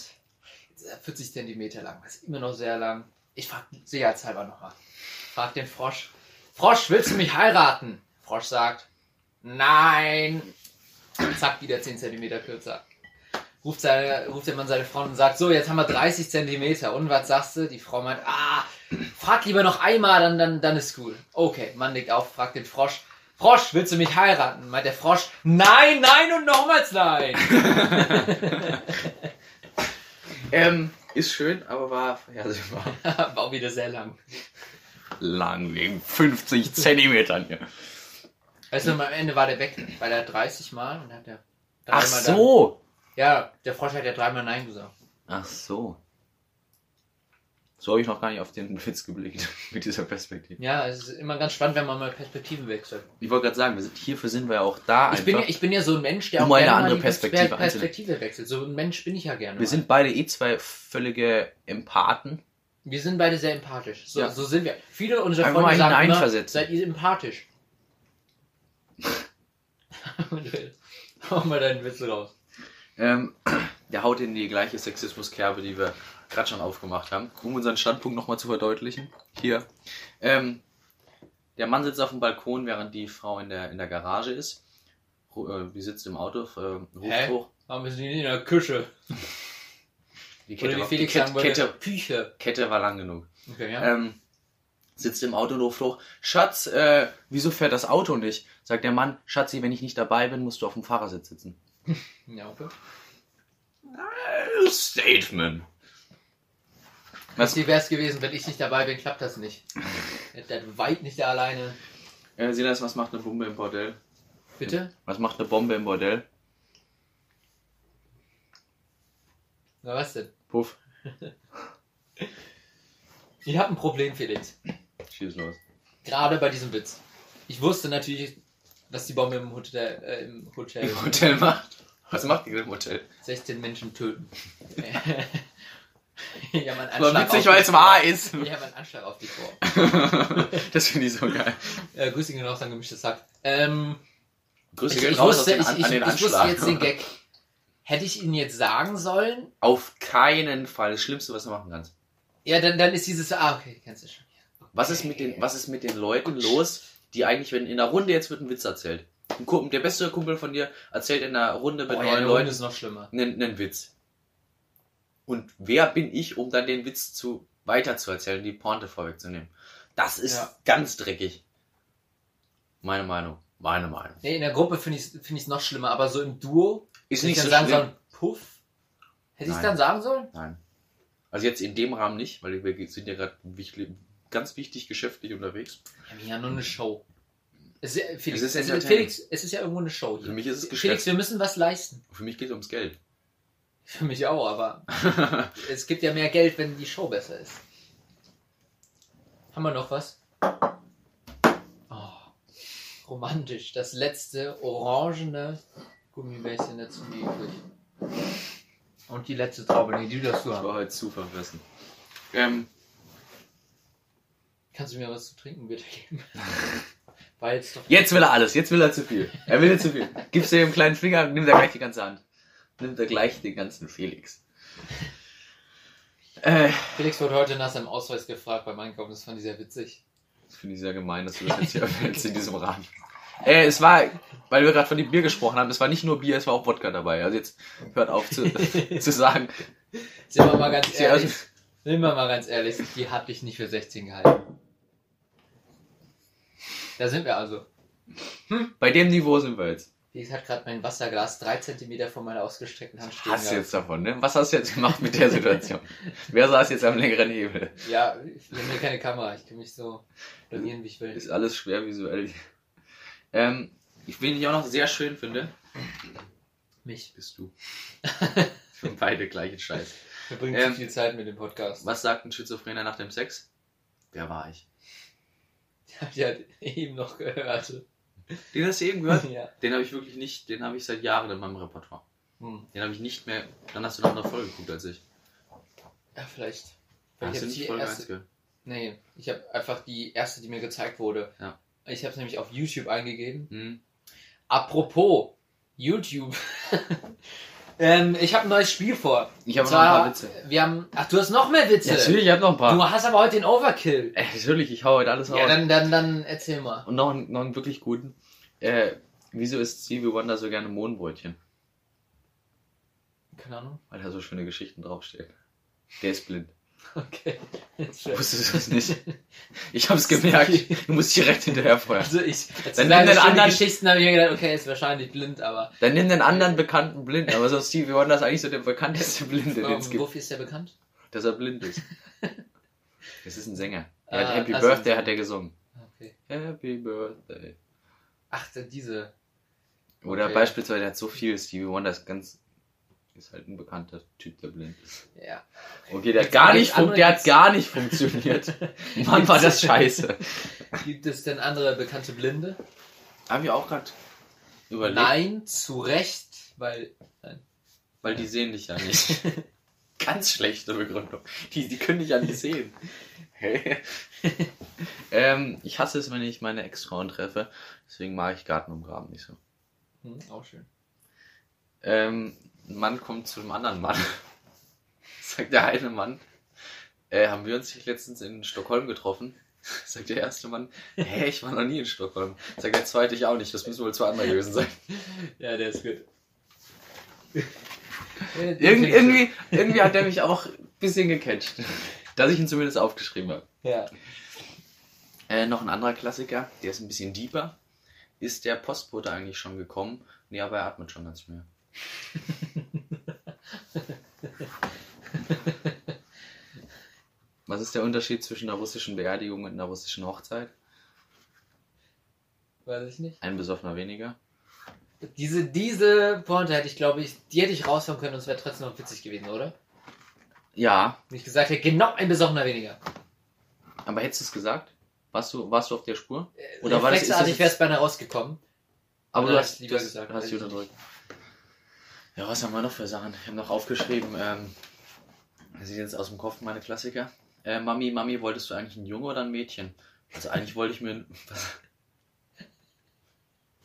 jetzt ist er 40 cm lang, das ist immer noch sehr lang. Ich frage sicherheitshalber nochmal. Fragt den Frosch, Frosch, willst du mich heiraten? Frosch sagt, nein. Zack, wieder 10 cm kürzer. Ruft, seine, ruft der Mann seine Frau und sagt, so, jetzt haben wir 30 cm. Und was sagst du? Die Frau meint, ah, frag lieber noch einmal, dann, dann, dann ist cool. Okay, Mann legt auf, fragt den Frosch, Frosch, willst du mich heiraten? Meint der Frosch, nein, nein und nochmals nein. Ähm, ist schön, aber war vorhersehbar. War auch wieder sehr lang. Lang wegen 50 Zentimetern hier. Weißt du, am Ende war der weg, weil er 30 Mal und hat er Dreimal Ach so. Dann, ja, der Frosch hat ja dreimal Nein gesagt. Ach so. So habe ich noch gar nicht auf den Witz geblickt mit dieser Perspektive. Ja, es ist immer ganz spannend, wenn man mal Perspektiven wechselt. Ich wollte gerade sagen, wir sind, hierfür sind wir ja auch da. Ich bin, ja, ich bin ja so ein Mensch, der Um auch eine gerne mal andere die Perspektive Perspektive wechselt. So ein Mensch bin ich ja gerne. wir mal. sind beide eh zwei völlige Empathen. wir sind beide sehr empathisch. So, Ja. so sind wir. Viele unserer Einfach Freunde mal sagen immer, seid ihr empathisch. Hau mal deinen Witz raus. Ähm, der haut in die gleiche Sexismuskerbe, die wir gerade schon aufgemacht haben, um unseren Standpunkt nochmal zu verdeutlichen. Hier. Ähm, der Mann sitzt auf dem Balkon, während die Frau in der, in der Garage ist. Äh, Die sitzt im Auto, äh, ruft Hä? hoch. Warum ist die nicht in der Küche? Die Oder Kette, wie war, die Felix Kette, Kette, Küche. Kette war lang genug. Okay, ja. Ähm, sitzt im Auto und ruft hoch. Schatz, äh, wieso fährt das Auto nicht? Sagt der Mann, Schatzi, wenn ich nicht dabei bin, musst du auf dem Fahrersitz sitzen. ja, okay. Äh, Statement. Was- Wie wäre es gewesen, wenn ich nicht dabei bin, klappt das nicht. Der der weit nicht da alleine. Äh, Silas, was macht eine Bombe im Bordell? Bitte? Was macht eine Bombe im Bordell? Na was denn? Puff. Ich habe ein Problem, Felix. Schieß los. Gerade bei diesem Witz. Ich wusste natürlich, dass die Bombe im Hotel, äh, im Hotel Im Hotel macht. Was macht die im Hotel? 16 Menschen töten. einen Aber Anschlag witzig, auf weil es wahr ist. Habe einen Anschlag auf dich vor. das finde ich so geil. Äh, Grüße gehen raus an gemischtes Sack. Ähm, Grüße ich, gehen raus wusste, den, ich, an, ich, an den ich wusste jetzt den Gag. Hätte ich ihn jetzt sagen sollen? Auf keinen Fall. Das Schlimmste, was du machen kannst. Ja, dann, dann ist dieses, ah, okay, kennst du schon. Was ist mit den, was ist mit den Leuten los, die eigentlich, wenn in der Runde jetzt wird ein Witz erzählt? Ein Kumpel, der beste Kumpel von dir erzählt in einer Runde mit Oh, ja, neun der Leuten Hund ist noch schlimmer. einen, einen Witz. Und wer bin ich, um dann den Witz zu weiter zu erzählen, die Pointe vorwegzunehmen? Das ist Ja. ganz dreckig. Meine Meinung. Meine Meinung. Nee, in der Gruppe finde ich es find ich's noch schlimmer, aber so im Duo, Ist hätte ich nicht dann so sagen schlimm. sollen, puff. Hätte ich es dann sagen sollen? Nein. Also jetzt in dem Rahmen nicht, weil wir sind ja gerade ganz wichtig geschäftlich unterwegs. Wir haben ja nur eine Show. Es ist, ja- Felix, Es ist es ist. Felix, es ist ja irgendwo eine Show hier. Für mich ist es Felix, Geschäft. wir müssen was leisten. Für mich geht es ums Geld. Für mich auch, aber es gibt ja mehr Geld, wenn die Show besser ist. Haben wir noch was? Oh, romantisch. Das letzte orangene Gummibärchen dazu üblich. Und die letzte Traube, nee, die darfst du Ich war haben. heute zu verfressen. Ähm, Kannst du mir was zu trinken bitte geben? War jetzt doch. jetzt will er alles, jetzt will er zu viel. Er will jetzt zu viel. Gibst du ihm einen kleinen Finger, nimmt er gleich die ganze Hand. Nimmt er gleich den ganzen Felix. Äh, Felix wurde heute nach seinem Ausweis gefragt beim Einkaufen. Das fand ich sehr witzig. das finde ich sehr gemein, dass du das jetzt hier erwähnst in diesem Rahmen. Äh, es war, weil wir gerade von dem Bier gesprochen haben, es war nicht nur Bier, es war auch Wodka dabei. Also jetzt hört auf zu, zu sagen. Sind wir mal ganz Sehr- ehrlich. Sind wir mal ganz ehrlich, die hab ich nicht für 16 gehalten. Da sind wir also. Bei dem Niveau sind wir jetzt. Felix hat gerade mein Wasserglas drei Zentimeter von meiner ausgestreckten Hand stehen Hast du jetzt davon, ne? Was hast du jetzt gemacht mit der Situation? Wer saß jetzt am längeren Hebel? Ja, ich habe mir keine Kamera. Ich kann mich so blamieren, wie ich will. Ist alles schwer visuell. Ähm, ich, wen ich auch noch sehr schön finde, Mich. bist du. Für beide gleichen Scheiß. Wir bringen Ähm, zu viel Zeit mit dem Podcast. Was sagt ein Schizophrener nach dem Sex? Wer war ich? Ich halt eben noch gehört. Den hast du eben gehört? ja. Den habe ich wirklich nicht, den habe ich seit Jahren in meinem Repertoire. Hm. Den habe ich nicht mehr. Dann hast du noch eine Folge geguckt als ich. ja, vielleicht. Hast Vielleicht du hab ich nicht Folge erste, 1 gehört? Nee, ich habe einfach die erste, die mir gezeigt wurde. Ja. Ich habe es nämlich auf YouTube eingegeben. Hm. Apropos YouTube. ähm, ich habe ein neues Spiel vor. Ich habe noch ein paar Witze. Wir haben. Ach, du hast noch mehr Witze. ich habe noch ein paar. Du hast aber heute den Overkill. Äh, natürlich, ich hau heute alles raus. Ja, dann, dann, dann erzähl mal. Und noch, einen- noch einen wirklich guten. Äh, wieso isst Stevie Wonder so gerne Mohnbrötchen? Keine Ahnung. Weil da so schöne Geschichten draufstehen. Der ist blind. Okay. Wusstest du das nicht? Ich hab's gemerkt. Du musst direkt hinterher feuern. Also ich, Dann du nimm den anderen- Geschichten habe ich mir gedacht, okay, ist wahrscheinlich blind, aber Dann nimm den anderen bekannten Blinden. Aber so Stevie Wonder ist eigentlich so der bekannteste Blinde, den es gibt. wofür ist der bekannt? Dass er blind ist. Das ist ein Sänger. Er hat Ah, Happy also- Birthday hat er gesungen. Okay. Happy Birthday. Ach, da- diese. Oder beispielsweise, der hat so viel, Stevie Wonder ist ganz. Ist halt ein bekannter Typ, der blind ist. Ja. Okay, der gar nicht, der hat gar nicht funktioniert. Mann, war das scheiße. Gibt es denn andere bekannte Blinde? Haben wir auch gerade überlegt, Nein, zu Recht, weil. weil die sehen dich ja nicht. Ganz schlechte Begründung. Die, die können dich ja nicht sehen. ähm, ich hasse es, wenn ich meine Ex-Frauen treffe. Deswegen mag ich Garten umgraben nicht so. Hm, auch schön. Ähm, ein Mann kommt zu einem anderen Mann. Sagt der eine Mann, äh, haben wir uns nicht letztens in Stockholm getroffen? Sagt der erste Mann, hä, ich war noch nie in Stockholm. Sagt der zweite, ich auch nicht, das müssen wohl zwei andere gewesen sein. Ja, der ist gut. Irg irgendwie, irgendwie hat er mich auch ein bisschen gecatcht. Dass ich ihn zumindest aufgeschrieben habe. Ja. Äh, noch ein anderer Klassiker, der ist ein bisschen deeper. Ist der Postbote eigentlich schon gekommen? Nee, aber er atmet schon ganz mehr. Was ist der Unterschied zwischen einer russischen Beerdigung und einer russischen Hochzeit? Weiß ich nicht. Ein besoffener weniger. Diese, diese Pointe hätte ich, glaube ich, die hätte ich raushauen können und es wäre trotzdem noch witzig gewesen, oder? Ja, Wenn ich gesagt hätte, genau ein besoffener weniger. aber hättest du es gesagt? Warst du, warst du auf der Spur? Oder war das, ist das Reflexartig wäre es beinahe rausgekommen. aber du hast lieber du hast, gesagt, hast du unterdrückt. Ja, was haben wir noch für Sachen? Ich habe noch aufgeschrieben, ähm, das ist jetzt aus dem Kopf meine Klassiker. Äh, Mami, Mami, wolltest du eigentlich ein Junge oder ein Mädchen? Also eigentlich wollte ich mir. Was?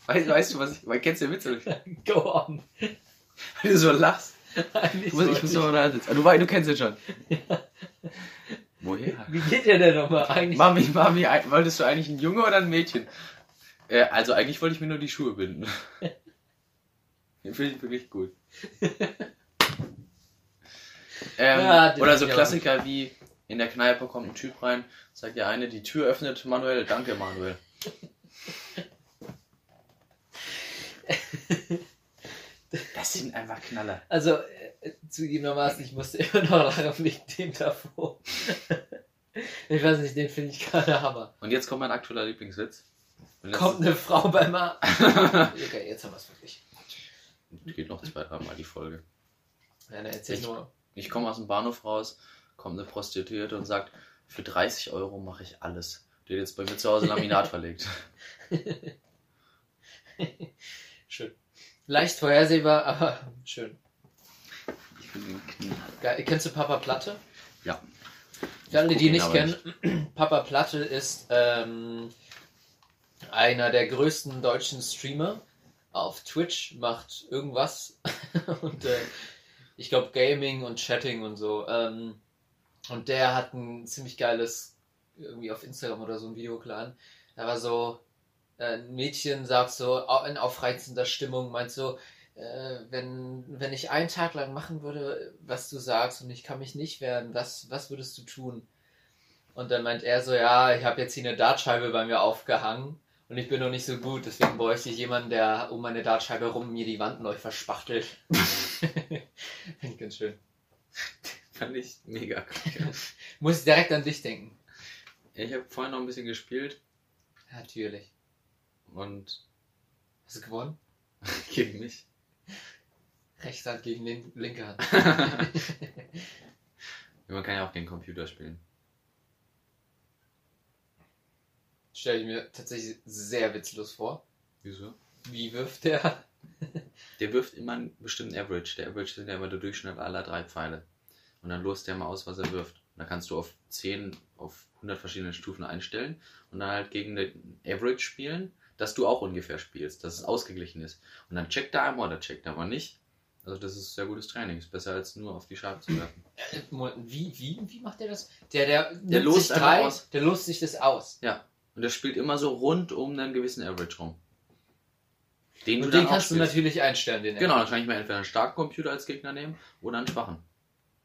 Weißt, weißt du, was ich... Weil, kennst du den Witz? oder? Go on. Weil du so lachst. Eigentlich Ich muss, ich muss noch mal da sitzen. Ah, Du, du kennst den schon. Woher? Wie geht der denn nochmal eigentlich? Mami, Mami, wolltest du eigentlich ein Junge oder ein Mädchen? Äh, also eigentlich wollte ich mir nur die Schuhe binden. Den finde ich wirklich gut. ähm, Ja, oder so Klassiker wie in der Kneipe kommt ein Typ rein, sagt der eine, die Tür öffnet, Manuel, danke Manuel. Das sind einfach Knaller. Also, äh, zugegebenermaßen, ich musste immer noch lachen wegen dem davor. ich weiß nicht, den finde ich gerade Hammer. Und jetzt kommt mein aktueller Lieblingswitz. Kommt eine Frau beim Arzt. okay, jetzt haben wir es wirklich. Geht noch zwei, dreimal die Folge. Ja, dann erzähl Ich- nur. Ich komme aus dem Bahnhof raus, kommt eine Prostituierte und sagt, für 30 Euro mache ich alles. Die hat jetzt bei mir zu Hause Laminat verlegt. Schön. Leicht vorhersehbar, aber schön. Ich bin Knie. Geil. Kennst du Papa Platte? Ja. Für alle, die ihn nicht kennen, Papa Platte ist ähm, einer der größten deutschen Streamer auf Twitch, macht irgendwas und äh, ich glaube Gaming und Chatting und so. Ähm, und der hat ein ziemlich geiles, irgendwie auf Instagram oder so ein Video geladen. Da war so, äh, ein Mädchen sagt so in aufreizender Stimmung, meint so, äh, wenn, wenn ich einen Tag lang machen würde, was du sagst und ich kann mich nicht wehren, was, was würdest du tun? Und dann meint er so, ja, ich habe jetzt hier eine Dartscheibe bei mir aufgehangen und ich bin noch nicht so gut, deswegen bräuchte ich jemanden, der um meine Dartscheibe rum mir die Wand neu verspachtelt. Finde ich ganz schön. Fand ich mega. Muss ich direkt an dich denken. Ich habe vorhin noch ein bisschen gespielt Natürlich. und Hast du gewonnen? gegen mich. Rechte Hand gegen lin linke Hand. Man kann ja auch gegen Computer spielen. Stelle ich mir tatsächlich sehr witzlos vor. Wieso? Wie wirft der? Der wirft immer einen bestimmten Average. Der Average sind ja immer der Durchschnitt aller drei Pfeile. Und dann lost der mal aus, was er wirft. Und da kannst du auf 10, auf 100 verschiedene Stufen einstellen und dann halt gegen den Average spielen, dass du auch ungefähr spielst, dass es ausgeglichen ist. Und dann checkt er einmal oder checkt er aber nicht. Also das ist sehr gutes Training. Ist besser als nur auf die Scheibe zu werfen. Äh, Wie, wie, wie macht der das? Der, der, Der lost sich drei, aus. der lost sich das aus. Und der spielt immer so rund um einen gewissen Average rum. Den Und du den kannst du natürlich einstellen, den Genau, dann kann ich mir entweder einen starken Computer als Gegner nehmen oder einen schwachen.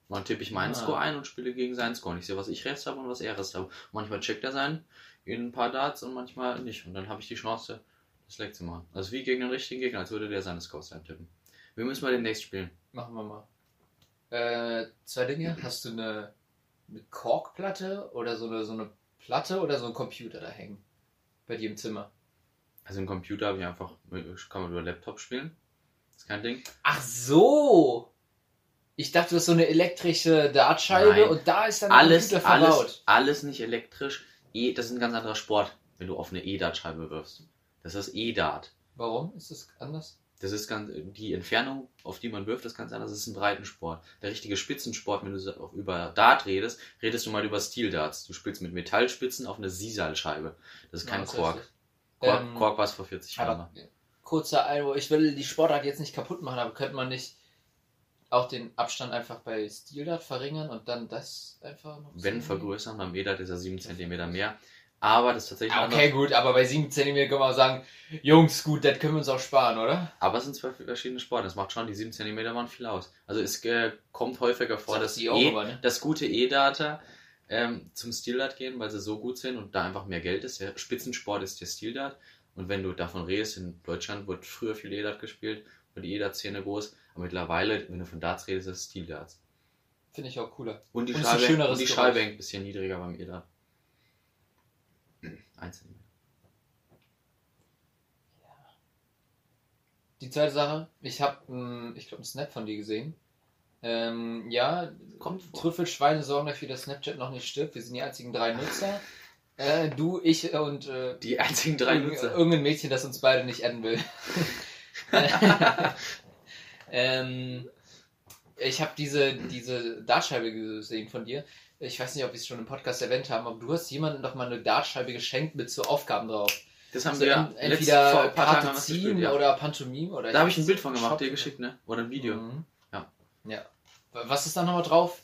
Und dann tippe ich meinen Ah. Score ein und spiele gegen seinen Score. Und ich sehe, was ich rechts habe und was er rechts habe. Manchmal checkt er sein in ein paar Darts und manchmal nicht. Und dann habe ich die Chance, das Leck zu machen. Also wie gegen den richtigen Gegner, als würde der seine Scores eintippen. Wir müssen mal demnächst spielen. Machen wir mal. Äh, zwei Dinge. Hast du eine, eine Korkplatte oder so eine, so eine Platte oder so ein Computer da hängen? Bei dir im Zimmer. Also einen Computer habe ich einfach, kann man über Laptop spielen. ist kein Ding. Ach so! Ich dachte, das ist so eine elektrische Dartscheibe Nein. und da ist dann Alles, Computer verbaut. alles, alles nicht elektrisch. E, das ist ein ganz anderer Sport, wenn du auf eine E-Dart-Scheibe wirfst. Das ist E-Dart. Warum ist das anders? Das ist ganz, die Entfernung, auf die man wirft, ist ganz anders. Das ist ein Breitensport. Der richtige Spitzensport, wenn du auf- über Dart redest, redest du mal über Steel-Darts. Du spielst mit Metallspitzen auf eine Sisal-Scheibe. Das ist kein Ja, das Kork. Kork, Ähm, Kork war es vor 40 Jahren. Kurzer Einwurf, ich will die Sportart jetzt nicht kaputt machen, aber könnte man nicht auch den Abstand einfach bei Steel Dart verringern und dann das einfach noch Wenn vergrößern, beim E-Dart ist er 7 cm mehr. Aber das ist tatsächlich Ah. Okay, gut, aber bei 7 cm können wir auch sagen, Jungs, gut, das können wir uns auch sparen, oder? Aber es sind zwei verschiedene Sporte. Das macht schon, die 7 cm machen viel aus. Also es äh, kommt häufiger vor, Sagt dass, die e, immer, ne? dass gute E-Darter ähm, zum Steel-Dart gehen, weil sie so gut sind und da einfach mehr Geld ist. Der Spitzensport ist der Steel-Dart. Und wenn du davon redest, in Deutschland wird früher viel E-Dart gespielt, war die E-Dart-Szene groß. Aber mittlerweile, wenn du von Darts redest, ist es Steel-Darts. Finde ich auch cooler. Und die Und und. Scheibe hängt ein bisschen niedriger beim E-Dart. Ein Zentimeter. Die zweite Sache, ich habe, ich glaube, einen Snap von dir gesehen. Ähm, ja, Kommt vor. Trüffelschweine sorgen dafür, dass Snapchat noch nicht stirbt. Wir sind die einzigen drei Nutzer. Äh, du, ich und äh, Die einzigen drei irgend- Nutzer. irgendein Mädchen, das uns beide nicht adden will. ähm, ich habe diese, diese Dartscheibe gesehen von dir. Ich weiß nicht, ob wir es schon im Podcast erwähnt haben, aber du hast jemandem doch mal eine Dartscheibe geschenkt mit so Aufgaben drauf. Das haben Also wir entweder Partizin ja. oder Pantomime oder Da habe ich ein Bild von gemacht, Shop- dir geschickt, ne? Oder ein Video. Mhm. Ja. Ja. Was ist da nochmal drauf?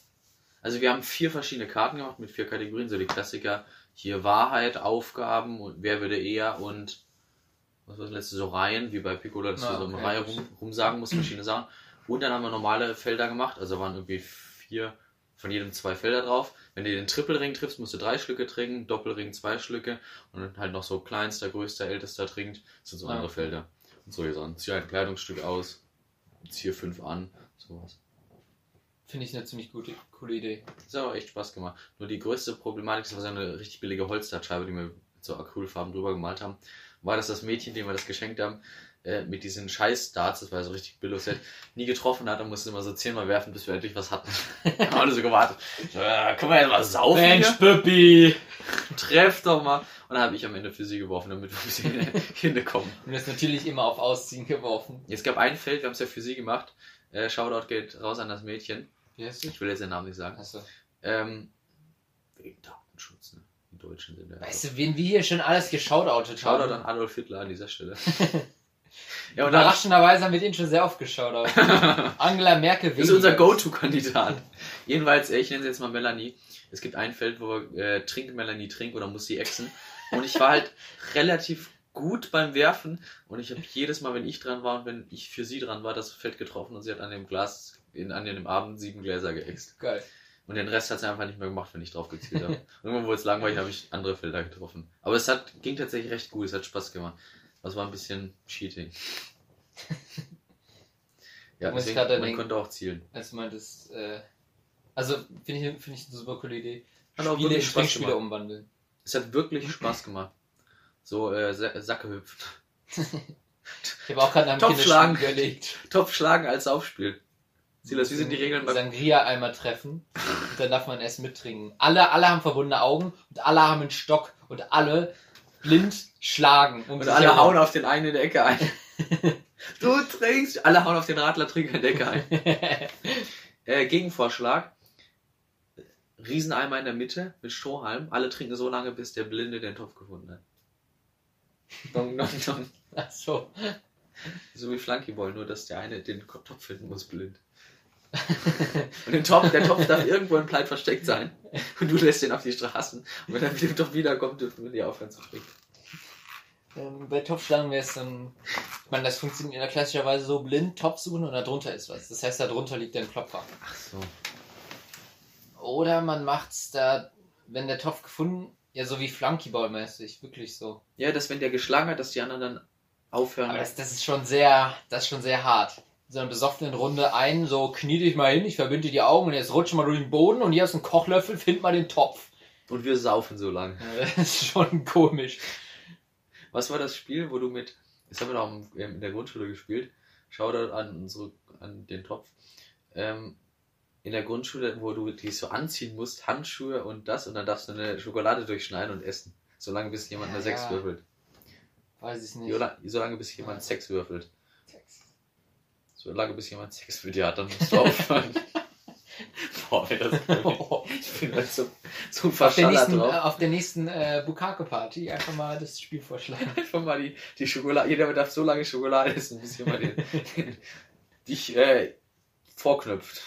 Also wir haben vier verschiedene Karten gemacht mit vier Kategorien, so die Klassiker. Hier Wahrheit, Aufgaben und wer würde eher und was war das letzte, so Reihen, wie bei Piccolo, dass du so eine okay. Reihe rum, rumsagen musst, verschiedene Sachen. Und dann haben wir normale Felder gemacht, also waren irgendwie vier, von jedem zwei Felder drauf. Wenn du den Trippelring triffst, musst du drei Schlücke trinken, Doppelring zwei Schlücke und dann halt noch so kleinster, größter, ältester trinkt, sind so andere. Felder. Und so hier so, zieh ein Kleidungsstück aus, zieh fünf an, sowas. Finde ich eine ziemlich gute, coole Idee. Das hat aber echt Spaß gemacht. Nur die größte Problematik, das war so eine richtig billige Holzdartscheibe, die wir mit so Acrylfarben drüber gemalt haben, war, dass das Mädchen, dem wir das geschenkt haben, äh, mit diesen scheiß Darts, das war so richtig billig, Set, nie getroffen hat und musste immer so zehnmal werfen, bis wir endlich was hatten. haben alle so gewartet. Äh, können wir jetzt mal saufen? hier? Pippi! Treff doch mal. Und dann habe ich am Ende für sie geworfen, damit wir ein bisschen hinkommen. Und das natürlich immer auf Ausziehen geworfen. Es gab ein Feld, wir haben es ja für sie gemacht. Äh, Shoutout geht raus an das Mädchen. Wie heißt? Ich will jetzt den Namen nicht sagen. Achso. Ähm, wegen Datenschutz, ne? Die Deutschen sind ja. Weißt du, wen wir hier schon alles geschautoutet Shoutout haben? an Adolf Hitler an dieser Stelle. Ja, und Überraschenderweise haben wir den schon sehr oft geschautoutet. Angela Merkel das ist unser. Go-To-Kandidat. Jedenfalls, äh, ich nenne sie jetzt mal Melanie. Es gibt ein Feld, wo wir äh, trinkt Melanie trinkt oder muss sie exen. Und ich war halt relativ gut beim Werfen und ich habe jedes Mal, wenn ich dran war und wenn ich für sie dran war, das Feld getroffen und sie hat an dem Glas, in, an dem Abend sieben Gläser geäxt. Geil. Und den Rest hat sie einfach nicht mehr gemacht, wenn ich drauf gezielt habe. Irgendwann wurde es langweilig, habe ich andere Felder getroffen. Aber es hat, ging tatsächlich recht gut, es hat Spaß gemacht. Das war ein bisschen Cheating. Ja, deswegen, man denken. konnte auch zielen. Als du meintest, äh, also finde ich, find ich eine super coole Idee. Hat auch Spiele in Trinkspiele umwandeln. Es hat wirklich Spaß gemacht. So äh, Sa- Sacke hüpfen. Ich habe auch gerade an einem Topf schlagen. Kinderspiel überlegt. Topf schlagen als Aufspiel. Silas, wie sind die Regeln beim... Sangria-Eimer treffen und dann darf man erst mittrinken. Alle, alle haben verbundene Augen und alle haben einen Stock und alle blind schlagen. Um Und alle hauen auf den einen in der Ecke ein. du trinkst! Alle hauen auf den Radler trinken in der Ecke ein. Äh, Gegenvorschlag. Rieseneimer in der Mitte mit Strohhalm. Alle trinken so lange, bis der Blinde den Topf gefunden hat. Dong, dong, dong. Ach so. So wie Flunkyball, nur dass der eine den Topf finden muss, blind. Und den Topf, der Topf darf irgendwo im Kleid versteckt sein. Und du lässt den auf die Straßen. Und wenn er mit dem Topf wiederkommt, dürfen wir die aufhören zu trinken. Ähm, bei Topfschlagen wäre es dann, ich meine, das funktioniert ja klassischerweise so blind, Topf suchen und da drunter ist was. Das heißt, da drunter liegt ein Klopfer. Ach so. Oder man macht's da, wenn der Topf gefunden, ja so wie Flunkyball-mäßig, wirklich so. Ja, dass wenn der geschlagen hat, dass die anderen dann aufhören. Aber das, das ist schon sehr, das ist schon sehr hart. So einer besoffenen Runde ein, so knie dich mal hin, ich verbinde die Augen und jetzt rutsch mal durch den Boden und hier du einen Kochlöffel, find mal den Topf. Und wir saufen so lang. Ja, Das ist schon komisch. Was war das Spiel, wo du mit. Das haben wir noch in der Grundschule gespielt. Shoutout an, unsere, an den Topf. Ähm, in der Grundschule, wo du die so anziehen musst, Handschuhe und das, und dann darfst du eine Schokolade durchschneiden und essen. Solange bis jemand eine Ja, 6 ja. würfelt. Weiß ich nicht. Solange, solange bis jemand Ja. Sex würfelt. Solange bis jemand Sex mit dir hat, dann musst du aufhören. Boah, ey, das ich bin halt so, so Auf der nächsten, äh, drauf. auf der nächsten äh, Bukake-Party einfach mal das Spiel vorschlagen. Einfach mal die, die Schokolade. Jeder darf so lange Schokolade essen, bis jemand den, den, dich äh, vorknüpft.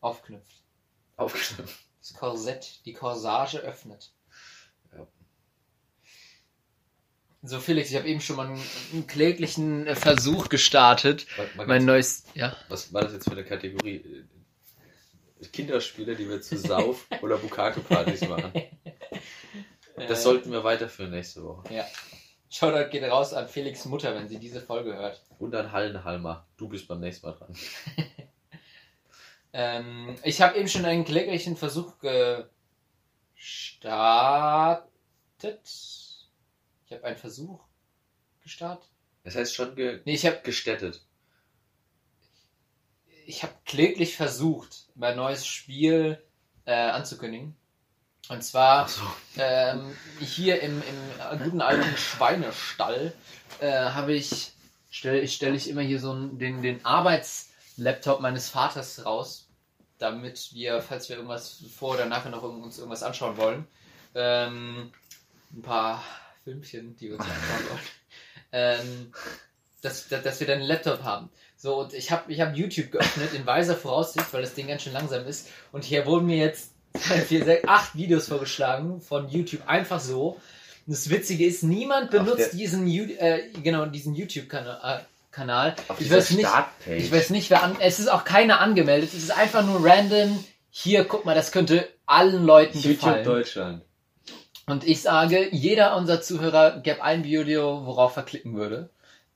Aufknüpft. Aufknüpft. Das Korsett, die Corsage öffnet. Ja. So, Felix, ich habe eben schon mal einen, einen kläglichen äh, Versuch gestartet. Mal, mal Mein neues. Ja. was war das jetzt für eine Kategorie? Äh, Kinderspiele, die wir zu Sauf- oder Bukake-Partys machen. Das äh, sollten wir weiterführen nächste Woche. Ja. Shoutout geht raus an Felix Mutter, wenn sie diese Folge hört. Und an Hallenhalmer. Du bist beim nächsten Mal dran. Ähm, ich habe eben schon einen kläglichen Versuch gestartet. Ich habe einen Versuch gestartet. Das heißt schon ge Nee, ich habe gestättet. ich hab kläglich versucht, mein neues Spiel äh, anzukündigen. Und zwar so. ähm, hier im, im guten alten Schweinestall äh, habe ich stelle ich, stell ich immer hier so den, den Arbeitslaptop meines Vaters raus, damit wir, falls wir irgendwas vor oder nachher noch uns irgendwas anschauen wollen, ähm, ein paar Filmchen, die wir uns anschauen wollen, ähm, dass, dass, wir dann einen Laptop haben. So, und ich habe ich hab YouTube geöffnet in weiser Voraussicht, weil das Ding ganz schön langsam ist. Und hier wurden mir jetzt vier, sechs, acht Videos vorgeschlagen von YouTube, einfach so. Und das Witzige ist, niemand benutzt diesen, äh, genau, diesen YouTube-Kanal. äh, Kanal. Auf Ich weiß nicht, Startpage. ich weiß nicht, wer an. Es ist auch keiner angemeldet. Es ist einfach nur random. Hier, guck mal, das könnte allen Leuten YouTube gefallen. Deutschland. Und ich sage, jeder unserer Zuhörer gäbe ein Video, worauf er klicken würde.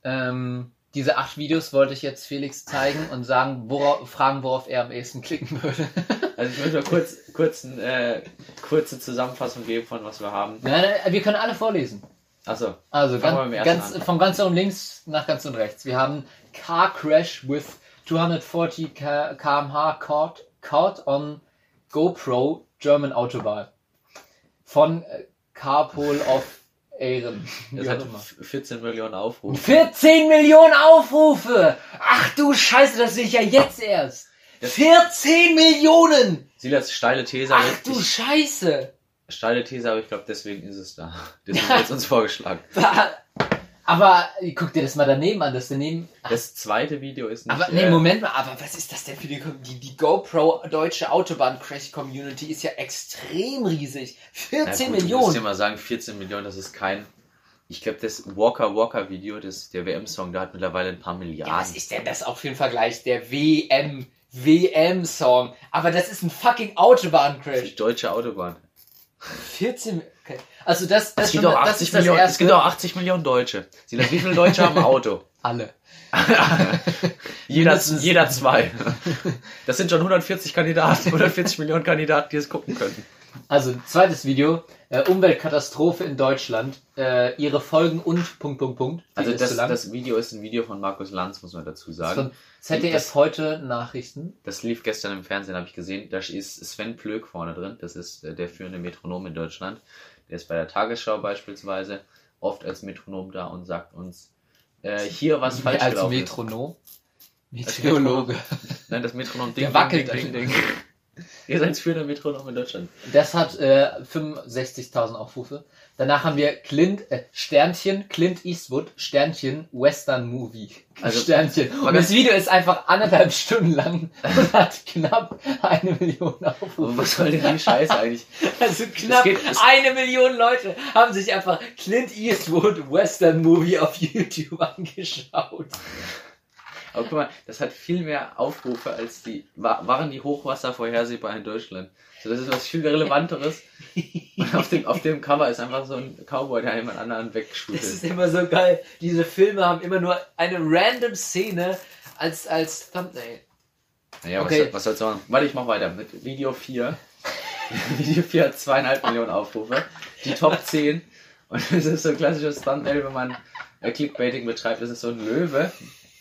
Ähm, diese acht Videos wollte ich jetzt Felix zeigen und sagen, worauf, fragen, worauf er am ehesten klicken würde. Also ich möchte mal kurz, kurz eine äh, kurze Zusammenfassung geben von was wir haben. nein, nein, wir können alle vorlesen. Achso, Also ganz, ganz, von ganz unten links nach ganz unten rechts. Wir haben Car Crash with 240 K- km/h caught, caught on GoPro German Autobahn. Von äh, Carpool of Ehren. das hat auch immer. f- 14 Millionen Aufrufe. 14 Millionen Aufrufe! Ach du Scheiße, das sehe ich ja jetzt erst. 14 Millionen! Silas steile These, Ach aber du ich, Scheiße! steile These, aber ich glaube, deswegen ist es da. Deswegen wird es uns vorgeschlagen. Aber guck dir das mal daneben an, das daneben. Das zweite Video ist nicht. Aber nee, äh, Moment mal, aber was ist das denn für die, die, die GoPro deutsche Autobahn-Crash-Community ist ja extrem riesig. 14 na gut, Du musst Millionen. dir mal sagen, 14 Millionen, das ist kein. Ich glaube, das Walker Walker Video, das, der WM-Song, da hat mittlerweile ein paar Ja, Milliarden. was ist denn das auch für ein Vergleich? Der WM, WM-Song. Aber das ist ein fucking die Autobahn-Crash. deutsche Autobahn. 14, okay. Also das, das, Es gibt, schon- auch das 80 ist das Millionen, es gibt erste. auch 80 Millionen Deutsche. Silas, wie viele Deutsche haben ein Auto? Alle. jeder, jeder zwei. Das sind schon 140 Kandidaten, 140 Millionen Kandidaten, die es gucken könnten. Also, zweites Video. Äh, Umweltkatastrophe in Deutschland. Äh, ihre Folgen und Punkt, Punkt, Punkt. Also Viel ist das, das Video ist ein Video von Markus Lanz, muss man dazu Das sagen. ZDF Das- heute Nachrichten. Das lief gestern im Fernsehen, habe ich gesehen. Da ist Sven Plöck vorne drin. Das ist äh, der führende Metronom in Deutschland. Der ist bei der Tagesschau beispielsweise oft als Metronom da und sagt uns, äh, hier was falsch Als gelaufen ist. Metronom. Als Meteorologe. Nein, das Metronom Der wackelt ding, ding, ding. Ihr seid führender Metronom in Deutschland. Das hat äh, 65.000 Aufrufe. Danach haben wir Clint, äh, Sternchen, Clint Eastwood, Sternchen, Western Movie. Also, Sternchen. Und das Video ist einfach anderthalb Stunden lang und hat knapp eine Million Aufrufe. was soll denn die Scheiße eigentlich? Also knapp geht- eine Million Leute haben sich einfach Clint Eastwood Western Movie auf YouTube angeschaut. Aber guck mal, das hat viel mehr Aufrufe als die. wa- Waren die Hochwasser vorhersehbar in Deutschland? So, das ist was viel relevanteres. Und auf dem, auf dem Cover ist einfach so ein Cowboy, der jemand anderen Das wegschüttelt. ist immer so geil. Diese Filme haben immer nur eine random Szene als, als Thumbnail. Naja, Okay. was, was soll's machen? Warte, ich mach weiter mit Video 4. Video 4 hat zweieinhalb Millionen Aufrufe. Die Top 10 Und es ist so ein klassisches Thumbnail, wenn man äh, Clickbaiting betreibt. Es ist so ein Löwe,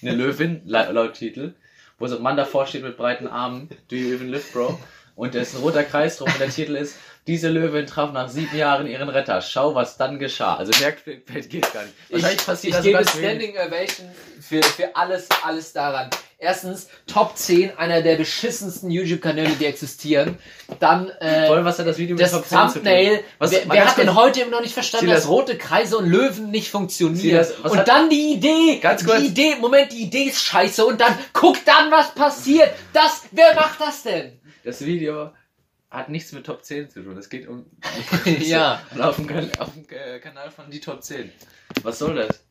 eine Löwin, la- laut Titel, wo so ein Mann davor steht mit breiten Armen. Do you even live, bro? Und da ist ein roter Kreis drum und der Titel ist Diese Löwin traf nach sieben Jahren ihren Retter. Schau, was dann geschah. Also Clickbait geht gar nicht. Wahrscheinlich ich, passiert ich das gebe ganz wenig. Standing Ovation für, für alles, alles daran. Erstens, Top 10, einer der beschissensten YouTube-Kanäle, die existieren. Dann, äh, Voll, was hat das Video mit das Top 10 zu tun? Thumbnail. Was- wer wer hat denn heute immer noch nicht verstanden, dass rote Kreise und Löwen nicht funktionieren? Was und hat- dann die Idee. Ganz kurz. Die Idee, Moment, die Idee ist scheiße. Und dann, guck dann, was passiert. Das, wer macht das denn? Das Video hat nichts mit Top 10 zu tun. Es geht um. Ja. Und auf dem, auf dem äh, Kanal von die Top 10. Was soll das?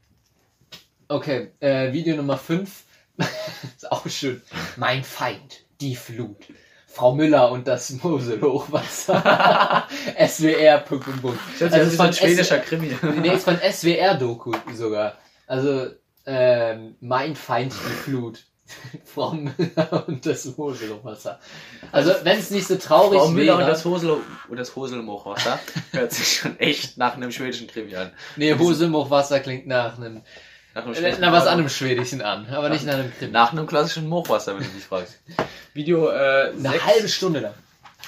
Okay, äh, Video Nummer 5. ist auch schön. Mein Feind, die Flut. Frau Müller und das Moselhochwasser. SWR. Punkt. Das Also ist von ein schwedischer Krimi. Nee, ist von SWR-Doku sogar. Also, ähm, mein Feind, die Flut. Frau Müller und das Moselhochwasser. Also, wenn es nicht so traurig Frau Müller wäre. und das Hosel und das Hoselmochwasser hört sich schon echt nach einem schwedischen Krimi an. nee, Moselhochwasser klingt nach einem. Nach einem Äh, nach was Auto. anderem Schwedischen an, aber nicht nach einem Krimi. Nach einem klassischen Mochwasser, wenn du mich fragst. Video äh, Eine 6. halbe Stunde lang.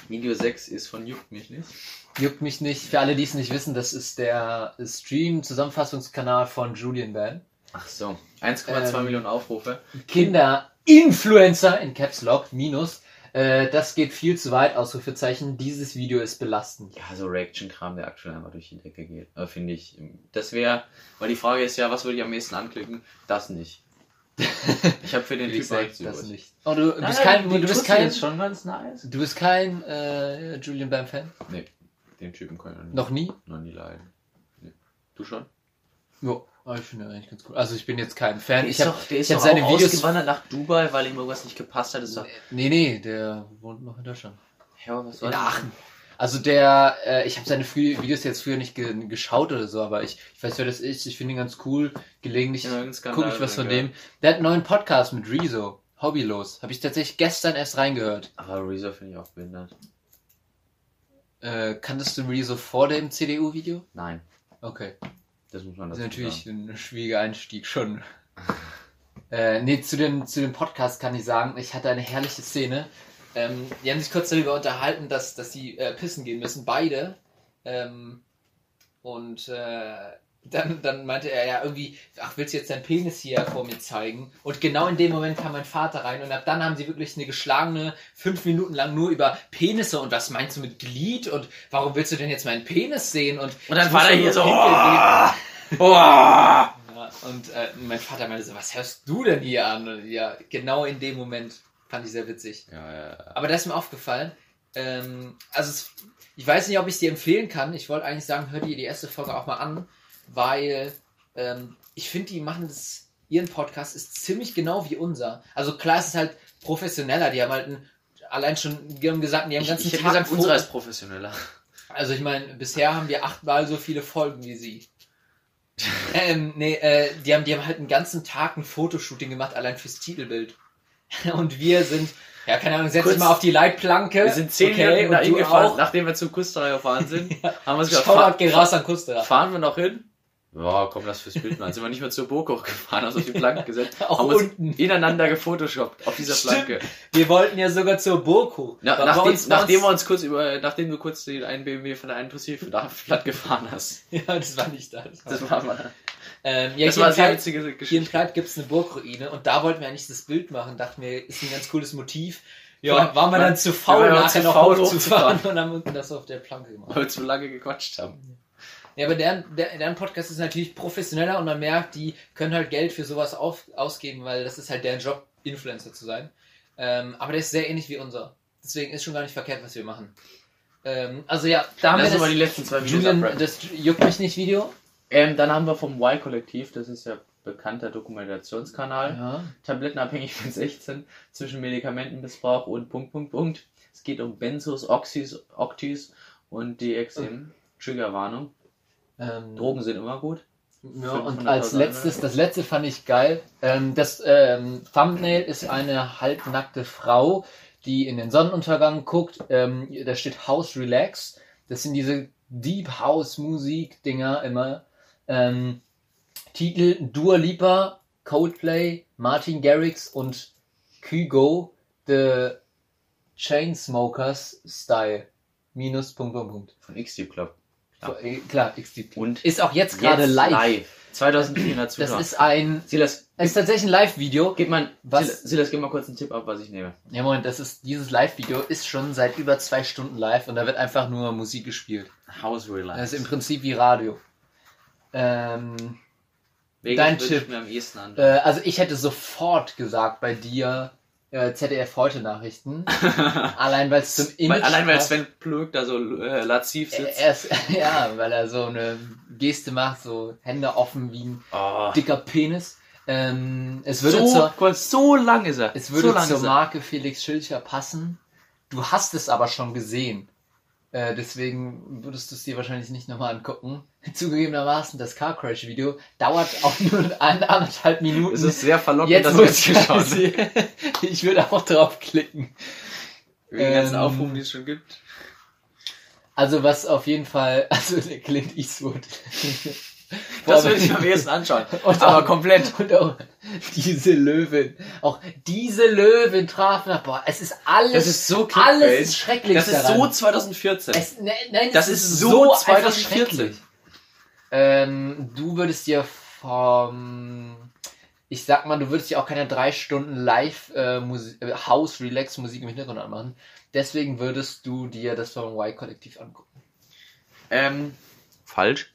Video 6 ist von Juckt mich nicht. Juckt mich nicht. Für alle, die es nicht wissen, das ist der Stream-Zusammenfassungskanal von Julian Bam. Ach so. 1,2 Ähm, Millionen Aufrufe. Kinder-Influencer in Caps Lock minus. Äh, das geht viel zu weit, Ausrufezeichen. Dieses Video ist belastend. Ja, so Reaction-Kram, der aktuell einfach durch die Decke geht. Äh, Finde ich. Das wäre, weil die Frage ist ja, was würde ich am meisten anklicken? Das nicht. Ich habe für den sag nichts das übrig. nicht. Oh, du, Nein, bist kein, du bist kein, schon ganz nice. du bist kein äh, Julian Bam-Fan? Den Typen kann ich Noch nie? noch nie leiden. Nee. Du schon? Ja, aber ich finde ihn eigentlich ganz cool. Also ich bin jetzt kein Fan. Der Ich hab, doch, der ist ich doch hab seine auch Videos- ausgewandert nach Dubai, weil ihm irgendwas nicht gepasst hat. Ist doch, nee, nee, der wohnt noch in Deutschland. ja, was In das? Aachen. Also der, äh, ich habe seine früh Videos jetzt früher nicht ge geschaut oder so, aber ich, ich weiß, wer das ist. Ich finde ihn ganz cool. Gelegentlich Ja, gucke ich was von dem. Der hat einen neuen Podcast mit Rezo. Hobbylos. Habe ich tatsächlich gestern erst reingehört. Aber Rezo finde ich auch behindert. Äh, kanntest du Rezo vor dem CDU-Video? Nein, Okay. Das muss man Das dazu ist natürlich sagen. ein schwieriger Einstieg schon. äh, nee, zu dem, zu dem Podcast kann ich sagen, ich hatte eine herrliche Szene. Ähm, die haben sich kurz darüber unterhalten, dass, dass sie äh, pissen gehen müssen, beide. Ähm, und äh, dann, dann meinte er ja irgendwie, ach, willst du jetzt deinen Penis hier vor mir zeigen? Und genau in dem Moment kam mein Vater rein und ab dann haben sie wirklich eine geschlagene fünf Minuten lang nur über Penisse und was meinst du mit Glied und warum willst du denn jetzt meinen Penis sehen? Und, Und dann war er hier so. Oh, oh. Ja, und äh, mein Vater meinte so, was hörst du denn hier an? Und ja, genau in dem Moment fand ich sehr witzig. Ja, ja, ja. Aber da ist mir aufgefallen, ähm, also es, ich weiß nicht, ob ich es dir empfehlen kann. Ich wollte eigentlich sagen, hör dir die erste Folge auch mal an, weil ähm, ich finde, die machen das, ihren Podcast ist ziemlich genau wie unser. Also klar, es ist halt professioneller, die haben halt ein, allein schon, die haben gesagt, die haben Ich, den ganzen ich Tag gesagt, unserer ist professioneller. also ich meine, bisher haben wir achtmal so viele Folgen wie sie. ähm, nee, äh, die haben, die haben halt einen ganzen Tag ein Fotoshooting gemacht, allein fürs Titelbild. Und wir sind, ja, keine Ahnung, setz dich mal auf die Leitplanke. Wir sind zehn okay, Minuten gefahren, auch. nachdem wir zu Kusterei gefahren sind. haben wir uns gedacht, Shoutout fahr, geht raus an Kustra. fahren wir noch hin? Ja, komm, lass fürs Bild mal. Sind wir nicht mehr zur Burg hochgefahren, uns auf die Planke gesetzt, Auch haben uns unten. ineinander gefotoshoppt auf dieser Stimmt. Planke. Wir wollten ja sogar zur Burg hoch. Na, nachdem, uns- nachdem uns- wir uns kurz über, nachdem du kurz den einen BMW von der einen Pussy platt gefahren hast. Ja, das war nicht da. Das war, Das war, mal, ähm, ja, das hier war in eine sehr witzige Hier in Geschichte. Pleit gibt es eine Burgruine und da wollten wir eigentlich das Bild machen. Dachten wir, ist ein ganz cooles Motiv. Ja, Ja, waren wir man- dann zu faul, waren nachher zu noch faul hochzufahren und haben uns das auf der Planke gemacht. Weil wir zu lange gequatscht haben. Ja, aber deren, der, deren Podcast ist natürlich professioneller und man merkt, die können halt Geld für sowas auf, ausgeben, weil das ist halt deren Job, Influencer zu sein. Ähm, aber der ist sehr ähnlich wie unser. Deswegen ist schon gar nicht verkehrt, was wir machen. Ähm, also ja, da haben Lass wir das, die letzten zwei Videos Julian, das juckt mich nicht Video. Ähm, dann haben wir vom Y-Kollektiv, das ist ja bekannter Dokumentationskanal. Ja. Tablettenabhängig von 16 zwischen Medikamentenmissbrauch und Punkt, Punkt, Punkt. Es geht um Benzos, Oxys, Octis und DXM. Triggerwarnung. Ähm, Drogen sind immer gut. Ja, und 500.000 als letztes, das letzte fand ich geil. Ähm, das ähm, Thumbnail ist eine halbnackte Frau, die in den Sonnenuntergang guckt. Ähm, da steht House Relax. Das sind diese Deep House Musik Dinger immer. Ähm, Titel Dua Lipa, Coldplay, Martin Garrix und Kygo The Chainsmokers Style. Minus Punkt Punkt Punkt. Von X-Tube Club. So, äh, Klar, XD. Und Ist auch jetzt gerade jetzt live. 2400 Das Zuschauer. ist ein. Silas, Es ist tatsächlich ein Live-Video. gib mal, Was? Silas, gib mal kurz einen Tipp ab, was ich nehme. Ja, Moment, das ist, dieses Live-Video ist schon seit über zwei Stunden live und da wird einfach nur Musik gespielt. House Relax. Das ist im Prinzip wie Radio. Ähm, Welches dein Tipp. mir am ehesten an. äh, also ich hätte sofort gesagt bei dir äh, ZDF heute Nachrichten. allein weil es zum Image weil, allein weil. Sven Plöck da so äh, lativ sitzt. er ist, ja, weil er so eine Geste macht, so Hände offen wie ein Oh. dicker Penis. Ähm, es würde so, zur, so lang ist er. Es würde so zur. Marke Felix Schilcher passen. Du hast es aber schon gesehen. Äh, deswegen würdest du es dir wahrscheinlich nicht nochmal angucken. Zugegebenermaßen, das Car Crash Video dauert auch nur eine anderthalb Minuten. Es ist sehr verlockend, Jetzt ich es geschaut. Ich würde auch draufklicken. Wegen den ganzen Ähm, Aufrufen, die es schon gibt. Also was auf jeden Fall, also der Clint Eastwood. Das würde ich am ehesten anschauen. Und Aber auch- komplett. Und auch diese Löwin. Auch diese Löwin traf nach. Boah, es ist alles. Das ist so alles ist schrecklich. Das ist daran. so 2014. Es, ne, nein, Das es ist so einfach 2014. Ähm, du würdest dir vom. Ich sag mal, du würdest dir auch keine drei Stunden Live äh, Musi- äh, House Relax Musik im Hintergrund anmachen. Deswegen würdest du dir das vom Y-Kollektiv angucken. ähm, falsch.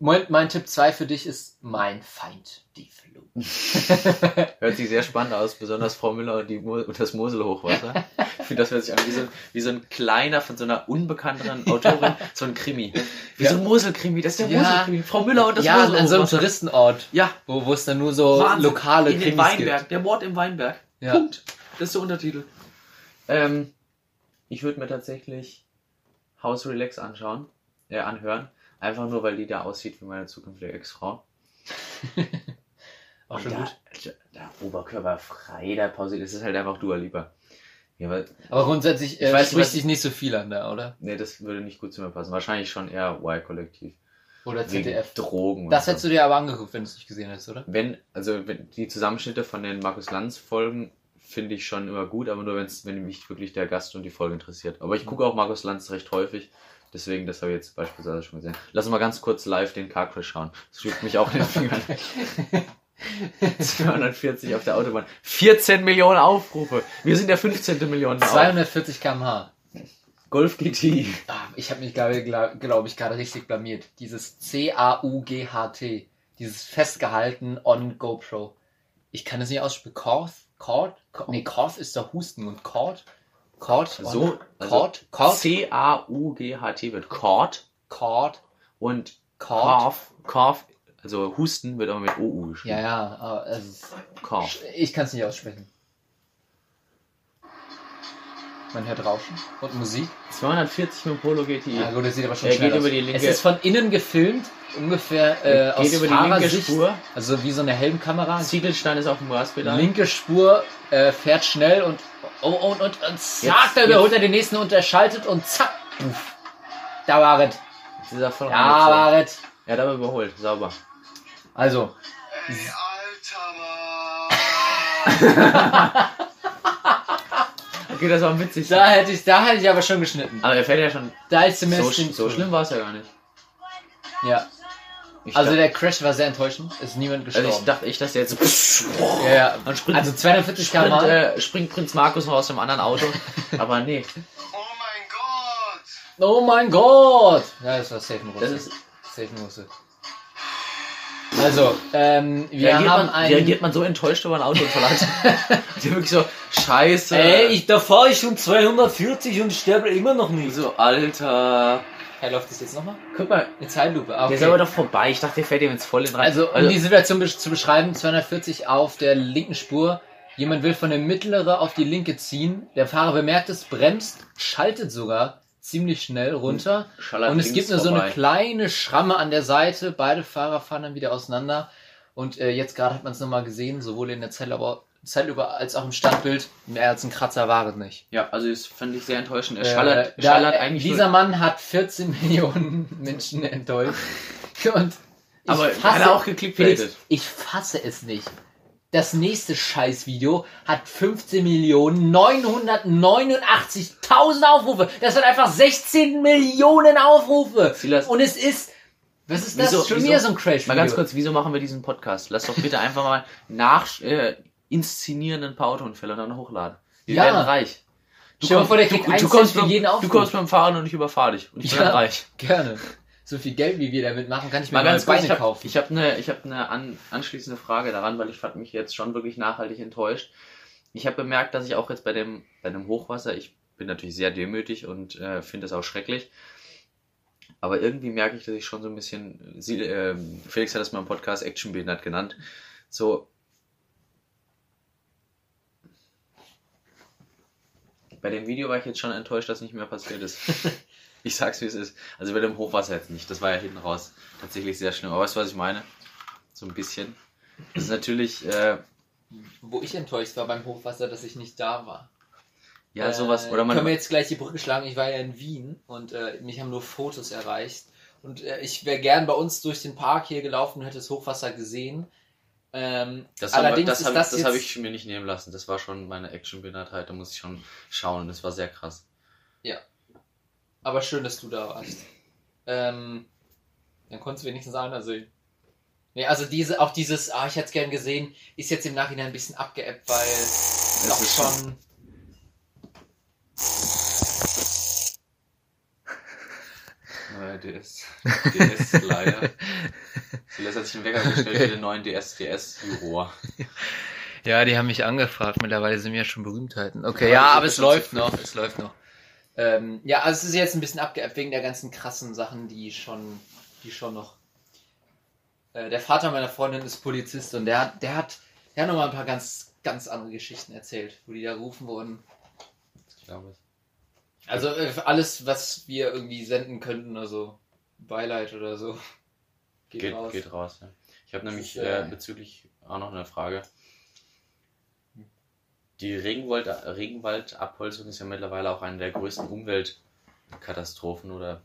Mein, mein Tipp 2 für dich ist Mein Feind, die Flut. Hört sich sehr spannend aus, besonders Frau Müller und, die Mo und das Moselhochwasser. Ich finde, das hört sich an wie so, wie so ein kleiner von so einer unbekannteren Autorin, so ein Krimi. Wie Ja. so ein Moselkrimi, das ist der Ja. Moselkrimi. Frau Müller und das ja, an so einem Moselhochwasser. Touristenort, Ja, wo, wo es dann nur so Wahnsinn. lokale in den Krimis Weinberg. gibt. Der Mord im Weinberg. Ja. Punkt. Das ist der Untertitel. Ähm, ich würde mir tatsächlich House Relax anschauen, äh, anhören. Einfach nur, weil die da aussieht wie meine zukünftige Ex-Frau. Auch schon da, gut. da Oberkörper frei, da pausiert. Das ist halt einfach Dua Lieber. Ja, weil, Aber grundsätzlich äh, Ich weiß, spricht was- dich nicht so viel an da, oder? nee, das würde nicht gut zu mir passen. Wahrscheinlich schon eher Y-Kollektiv. Oder Wegen ZDF. Drogen. Das hättest du dir aber angeguckt, wenn du es nicht gesehen hättest, oder? Wenn, also wenn, die Zusammenschnitte von den Markus Lanz Folgen finde ich schon immer gut, aber nur wenn's, wenn mich wirklich der Gast und die Folge interessiert. Aber ich gucke auch Markus Lanz recht häufig, deswegen das habe ich jetzt beispielsweise schon gesehen. Lass uns mal ganz kurz live den Car Crash schauen. Das schlägt mich auch in den Fingern. 240 auf der Autobahn. 14 Millionen Aufrufe. Wir sind der 15. Million. 240 km/h. Golf GT. Ah, ich habe mich, glaube glaub, ich, gerade richtig blamiert. Dieses C-A-U-G-H-T. Dieses festgehalten on GoPro. Ich kann es nicht aussprechen. Cord? Cord? Nee, Cord ist der Husten. Und Cord? Cord? So, Cord? Cord? C-A-U-G-H-T wird Cord Cord? und? Cough, Cough, also Husten wird aber mit OU geschrieben. Ja, ja. aber es ist- Cough. Ich kann es nicht aussprechen. Man hört Rauschen und Musik. 240 mit Polo GTI. Ja gut, das sieht aber schon Er geht aus. über die linke- Es ist von innen gefilmt, ungefähr äh, aus geht über die linke Spur. also wie so eine Helmkamera. Ziegelstein ist auf dem Gaspedal. Linke Spur äh, fährt schnell und oh, und, und, und zack, Jetzt- da überholt er den nächsten und er schaltet und zack, puff. Da war es. Da war es. Er hat aber überholt. Sauber. Also, Ey, alter Mann! Okay, das war witzig. da hätte ich, da hätte ich aber schon geschnitten. aber er fährt ja schon. Da ist So, zumindest sch- so schlimm war es ja gar nicht. Ja. Ich Also dachte, der Crash war sehr enttäuschend. Ist niemand gestorben. also ich dachte echt, dass der jetzt so. ja, ja. Dann springt, Also 240 springt, km/h. äh, springt Prinz Markus noch aus dem anderen Auto. aber nee. Oh mein Gott! Oh mein Gott! Ja, das war safe ein Das ist, Safe ein Russe. Also, ähm, wir reagiert, haben man, einen. reagiert man so enttäuscht über ein Autounfall hat? Der wirklich so, scheiße. Ey, ich, da fahre ich schon 240 und sterbe immer noch nicht. so, Alter. Hey, läuft das jetzt nochmal? Guck mal, Eine Zeitlupe. Ah, der ist okay. aber doch vorbei. Ich dachte, der fährt ihm jetzt voll in rein. Also, um die Situation zu beschreiben, 240 auf der linken Spur. Jemand will von der mittlere auf die linke ziehen. Der Fahrer bemerkt es, bremst, schaltet sogar ziemlich schnell runter. schallert Und es gibt nur so eine vorbei. kleine Schramme an der Seite. Beide Fahrer fahren dann wieder auseinander. Und äh, jetzt gerade hat man es nochmal gesehen, sowohl in der Zeitlupe, Zeitlupe als auch im Standbild, mehr als ein Kratzer war es nicht. Ja, also das fand ich sehr enttäuschend. Er Äh, schallert, da- schallert äh, eigentlich dieser Mann hat 14 Millionen Menschen enttäuscht. Und ich aber fasse, hat er auch geklickt. ich fasse es nicht. Das nächste Scheißvideo hat 15 Millionen 989.000 Aufrufe. Das hat einfach 16 Millionen Aufrufe. Und es ist, was ist das? Wieso- Schon wieso- wieder so ein Crash. Mal ganz kurz, wieso machen wir diesen Podcast? Lass doch bitte einfach mal nach äh, inszenieren ein paar Autounfälle und dann hochladen. Wir Ja. werden reich. Du, kommst- vor, der du, du, kommst mit, jeden du kommst mit dem Fahrrad und ich überfahre dich. Und ich Ja. werde reich. Gerne. So viel Geld, wie wir damit machen, kann ich mir Mal ganz kurz, Beine ich habe kaufen. ich hab eine, ich hab eine an, anschließende Frage daran, weil ich fand mich jetzt schon wirklich nachhaltig enttäuscht. Ich habe bemerkt, dass ich auch jetzt bei dem, bei dem Hochwasser, ich bin natürlich sehr demütig und äh, finde es auch schrecklich. Aber irgendwie merke ich, dass ich schon so ein bisschen, sie, ähm, Felix hat das mal im Podcast Actionbehindert genannt, so bei dem Video war ich jetzt schon enttäuscht, dass nicht mehr passiert ist. ich sag's wie es ist. Also bei dem Hochwasser jetzt nicht. Das war ja hinten raus tatsächlich sehr schlimm. Aber weißt du, was ich meine? So ein bisschen. Das ist natürlich, äh, Wo ich enttäuscht war beim Hochwasser, dass ich nicht da war. ja, sowas. Oder Äh, können wir man. jetzt gleich die Brücke schlagen? Ich war ja in Wien und äh, mich haben nur Fotos erreicht. Und äh, ich wäre gern bei uns durch den Park hier gelaufen und hätte das Hochwasser gesehen. Ähm, Das, allerdings das habe das das hab ich mir nicht nehmen lassen. Das war schon meine Actionbehindertheit. Da muss ich schon schauen. Das war sehr krass. Aber schön, dass du da warst. Ähm, dann konntest du wenigstens einer sehen. Nee, also diese, auch dieses, ah, ich hätte es gern gesehen, ist jetzt im Nachhinein ein bisschen abgeebbt, weil es auch ist schon. Neuer DS. DS leider. Silas hat sich einen Wecker gestellt für den neuen DS, DS-Juror. Ja, die haben mich angefragt. Mittlerweile sind wir ja schon Berühmtheiten. Okay, Ja, ja, aber es läuft noch. Es läuft noch. Ähm, ja, also es ist jetzt ein bisschen abgeebbt wegen der ganzen krassen Sachen, die schon, die schon noch. Äh, der Vater meiner Freundin ist Polizist und der hat, der hat, der hat noch mal ein paar ganz, ganz andere Geschichten erzählt, wo die da gerufen wurden. Ich glaube es. Also äh, alles, was wir irgendwie senden könnten, also Beileid oder so, geht, Geht, raus. geht raus, ja. Ich habe nämlich ist, äh, äh, bezüglich auch noch eine Frage. Die Regenwald, Regenwaldabholzung ist ja mittlerweile auch eine der größten Umweltkatastrophen oder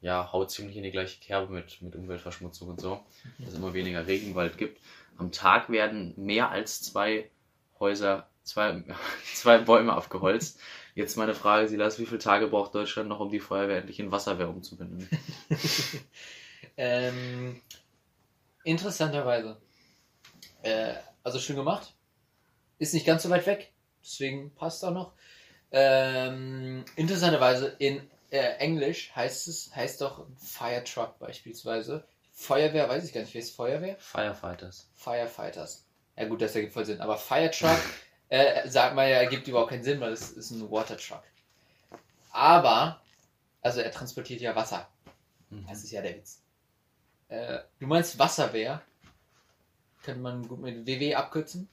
ja, haut ziemlich in die gleiche Kerbe mit, mit Umweltverschmutzung und so, dass es immer weniger Regenwald gibt. Am Tag werden mehr als zwei Häuser, zwei, zwei Bäume abgeholzt. Jetzt meine Frage, Silas, wie viele Tage braucht Deutschland noch, um die Feuerwehr endlich in Wasserwehr umzubinden? Ähm, interessanterweise. Äh, also schön gemacht. Ist nicht ganz so weit weg. Deswegen passt auch noch. Ähm, interessanterweise in äh, Englisch heißt es, heißt doch Fire Truck beispielsweise. Feuerwehr, weiß ich gar nicht, wer ist Feuerwehr? Firefighters. Firefighters. Ja gut, das ergibt voll Sinn. Aber Fire Truck, äh, sagt man ja, ergibt überhaupt keinen Sinn, weil es ist ein Water Truck. Aber, also er transportiert ja Wasser. Mhm. Das ist ja der Witz. Äh, du meinst Wasserwehr? Könnte man gut mit WW abkürzen?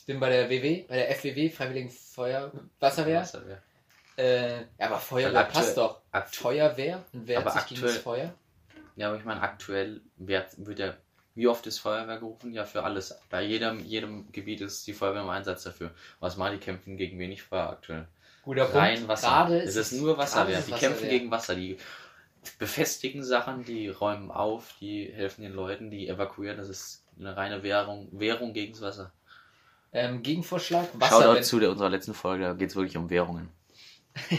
Ich bin bei der WW, bei der FWW, Freiwilligen Feuer Wasserwehr. Wasserwehr. Äh, ja, aber Feuerwehr Weil aktuell- passt doch. Feuerwehr und wehrt Aber sich gegen das aktuell- Feuer? ja, aber ich meine, aktuell wird, wird ja, wie oft ist Feuerwehr gerufen? Ja, für alles. Bei jedem, jedem Gebiet ist die Feuerwehr im Einsatz dafür. Was machen die kämpfen gegen wenig Feuer aktuell? Guter Rein Punkt. Wasser. Gerade es ist ist nur Wasserwehr. ist Die es kämpfen Wasserwehr. gegen Wasser. Die befestigen Sachen, die räumen auf, die helfen den Leuten, die evakuieren. Das ist eine reine Währung, Währung gegen das Wasser. Ähm, Gegenvorschlag, Shoutout Wasserwehr. zu der, unserer letzten Folge, da geht es wirklich um Währungen.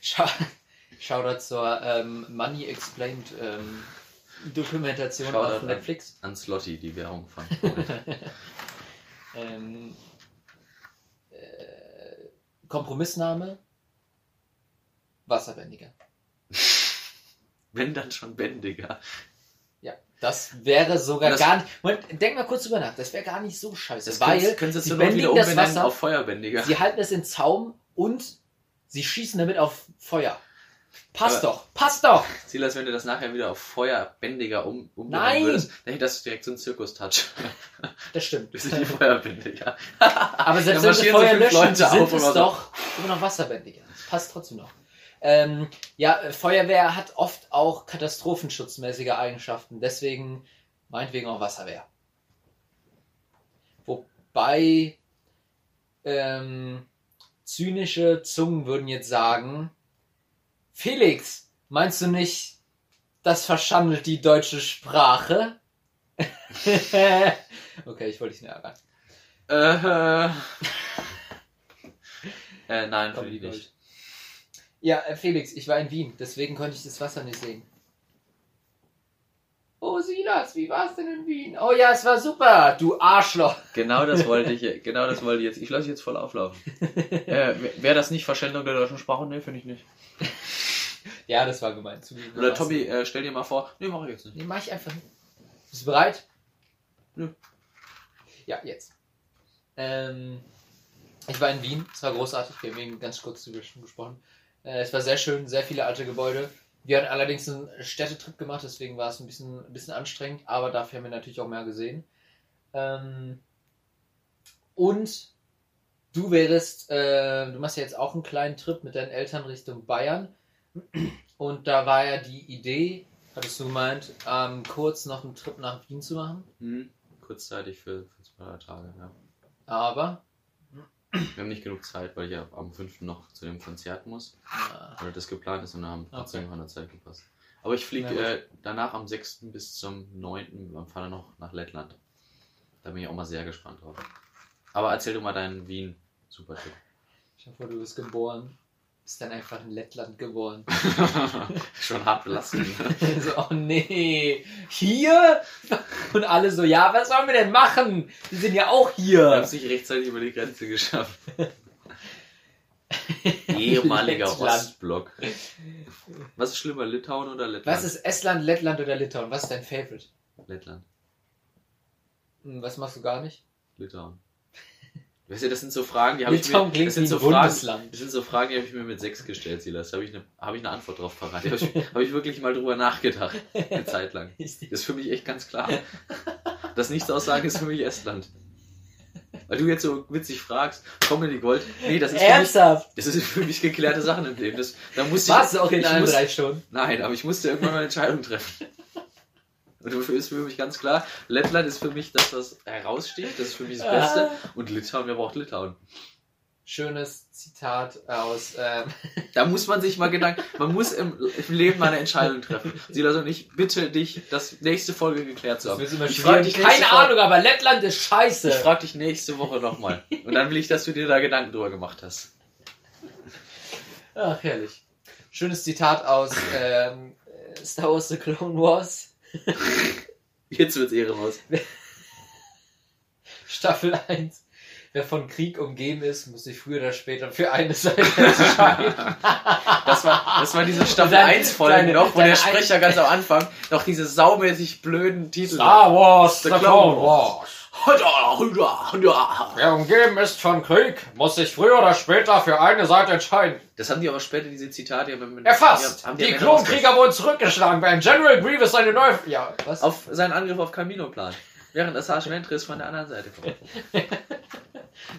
Schau, Shoutout zur ähm, Money Explained ähm, Dokumentation Shoutout auf an- Netflix. An Slotty, die Währung von. ähm, äh, Kompromissname Wasserbändiger. Wenn dann schon bändiger. Das wäre sogar Das- gar nicht. Moment, denk mal kurz drüber nach. Das wäre gar nicht so scheiße, Das weil können, können sie sie bändigen wieder das Wasser. auf Feuerbändiger. sie halten es in Zaum und sie schießen damit auf Feuer. Passt Aber- doch, passt doch. Silas, wenn du das nachher wieder auf Feuerbändiger um, umbenennen Nein! würdest, dann hättest du direkt so einen Zirkus-Touch. Das stimmt. Das sind die Feuerbändiger. Aber selbst wenn sie so Feuer fünf löschen, Leute sind auf es so- doch immer noch Wasserbändiger. Das passt trotzdem noch. Ähm, ja, äh, Feuerwehr hat oft auch katastrophenschutzmäßige Eigenschaften. Deswegen meinetwegen auch Wasserwehr. Wobei ähm, zynische Zungen würden jetzt sagen, Felix, meinst du nicht, das verschandelt die deutsche Sprache? okay, ich wollte dich nicht ärgern. Äh, äh, nein, Komm, für die nicht. Ja, äh, Felix, ich war in Wien, deswegen konnte ich das Wasser nicht sehen. Oh, Silas, wie war's denn in Wien? Oh ja, es war super, du Arschloch. Genau das wollte ich, genau das wollte ich jetzt. Ich lasse jetzt voll auflaufen. äh, Wäre das nicht Verschwendung der deutschen Sprache? Nee, finde ich nicht. Ja, das war gemeint. Oder Tobi, äh, stell dir mal vor. Nee, mach ich jetzt nicht. Nee, mach ich einfach nicht. Bist du bereit? Nö. Ja, jetzt. Ähm, ich war in Wien, es war großartig, wir haben eben ganz kurz darüber schon gesprochen. Äh, es war sehr schön, sehr viele alte Gebäude. Wir hatten allerdings einen Städtetrip gemacht, deswegen war es ein bisschen, ein bisschen anstrengend, aber dafür haben wir natürlich auch mehr gesehen. Ähm, und du wärst, äh, du machst ja jetzt auch einen kleinen Trip mit deinen Eltern Richtung Bayern. Und da war ja die Idee, hattest du gemeint, ähm, kurz noch einen Trip nach Wien zu machen. Hm, kurzzeitig für, für zwei Tage, ja. Aber Wir haben nicht genug Zeit, weil ich ja am 5. noch zu dem Konzert muss. Ja. Oder das geplant ist und dann haben trotzdem Okay. noch an der Zeit gepasst. Aber ich fliege äh, danach am 6. bis zum 9. am Fahren noch nach Lettland. Da bin ich auch mal sehr gespannt drauf. Aber erzähl du mal deinen Wien super Tipp. Ich hoffe, du bist geboren. Bist dann einfach in Lettland geboren. Schon hart belastend. so, oh nee, hier? Und alle so, ja, was sollen wir denn machen? Die sind ja auch Wir hier. haben es nicht rechtzeitig über die Grenze geschafft. Ehemaliger Lettland. Ostblock. Was ist schlimmer, Litauen oder Lettland? Was ist Estland, Lettland oder Litauen? Was ist dein Favorite? Lettland? Hm, Was machst du gar nicht? Litauen. Weißt du, das sind so Fragen, die habe ich mir. Das sind so Fragen, das sind so Fragen, die habe ich mir mit sechs gestellt, Silas. Da habe ich, eine, habe ich eine Antwort drauf parat. Da habe ich, habe ich wirklich mal drüber nachgedacht. Eine Zeit lang. Das ist für mich echt ganz klar. Das Nichtsaussagen ist für mich Estland. Weil du jetzt so witzig fragst, Comedy Gold. Nee, das ist für mich, Ernsthaft? das ist für mich geklärte Sachen im Leben. Das, da musste ich, Warst du auch in ich allen drei Stunden? Nein, aber ich musste irgendwann mal eine Entscheidung treffen. Und dafür ist für mich ganz klar, Lettland ist für mich das, was heraussticht. Das ist für mich das Beste. Und Litauen, wer braucht Litauen? Schönes Zitat aus. Ähm, Da muss man sich mal Gedanken, man muss im, im Leben mal eine Entscheidung treffen. Silas und ich bitte dich, das nächste Folge geklärt zu haben. Ich frage dich Keine Folge- Ahnung, aber Lettland ist scheiße. Ich frage dich nächste Woche nochmal. Und dann will ich, dass du dir da Gedanken drüber gemacht hast. Ach, herrlich. Schönes Zitat aus ähm, Star Wars The Clone Wars, Jetzt wird's ehrenlos. Staffel 1. Wer von Krieg umgeben ist, muss sich früher oder später für eine Seite entscheiden. Das war, das war diese Staffel Deine- 1 Folge noch, wo der Sprecher ganz am Anfang noch diese saumäßig blöden Titel Wars, The Clone Wars. Wer umgeben ist von Krieg, muss sich früher oder später für eine Seite entscheiden. Das haben die aber später, diese Zitate, haben Erfasst! haben die Ende Klonkrieger wurden zurückgeschlagen, während General Grievous seine neue... Ja, was? Auf seinen Angriff auf Camino plan. Während Assage Ventress von der anderen Seite kommt.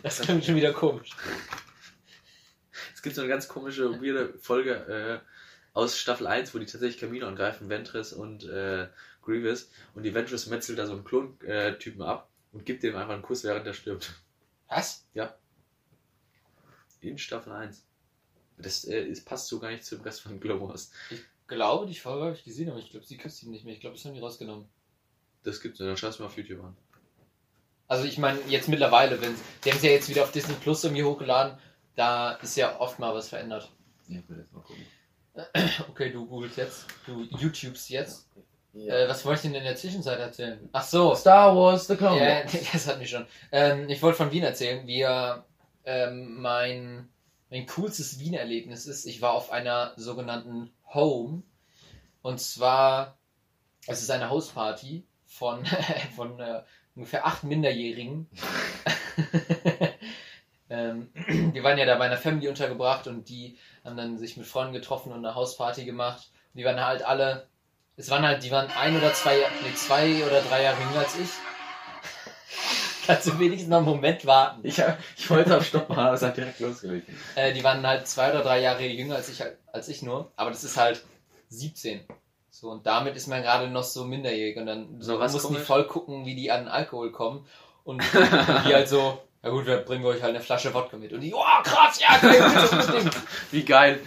Das klingt schon wieder komisch. Es gibt so eine ganz komische, weirde Folge äh, aus Staffel 1, wo die tatsächlich Camino angreifen, Ventress und äh, Grievous. Und die Ventress metzelt da so einen Klon-Typen ab und gibt dem einfach einen Kuss, während er stirbt. Was? In Staffel 1. Das äh, ist, passt so gar nicht zum Rest von Wars. Ich glaube, die Folge habe ich gesehen, aber ich glaube, sie küsst ihn nicht mehr. Ich glaube, das haben die rausgenommen. Das gibt's, dann schau es mal auf YouTube an. Also ich meine, jetzt mittlerweile, wenn die haben es ja jetzt wieder auf Disney Plus irgendwie hochgeladen, da ist ja oft mal was verändert. Ja, ich will jetzt mal gucken. Okay, du googelst jetzt, du YouTubes jetzt. Äh, was wollte ich denn in der Zwischenzeit erzählen? Ach so, Star Wars, The Clone ja, das hat mich schon. Ähm, ich wollte von Wien erzählen, wie äh, ähm, mein, mein coolstes Wien-Erlebnis ist. Ich war auf einer sogenannten Home. Und zwar, es ist eine Hausparty von, von äh, ungefähr acht Minderjährigen. ähm, waren ja da bei einer Family untergebracht und die haben dann sich mit Freunden getroffen und eine Hausparty gemacht. Und die waren halt alle, es waren halt, die waren ein oder zwei, nee, zwei oder drei Jahre jünger als ich. Kannst du wenigstens noch einen Moment warten? Ich, ich wollte auf Stopp machen, aber es hat direkt losgelegt. Äh, die waren halt zwei oder drei Jahre jünger als ich, als ich nur. Aber das ist halt 17. So, und damit ist man gerade noch so minderjährig. Und dann So was mussten die komisch? voll gucken, wie die an Alkohol kommen. Und, die halt so, Ja gut, wir bringen euch halt eine Flasche Wodka mit. Und die, oh krass, ja, geil, bitte unbedingt. Wie geil.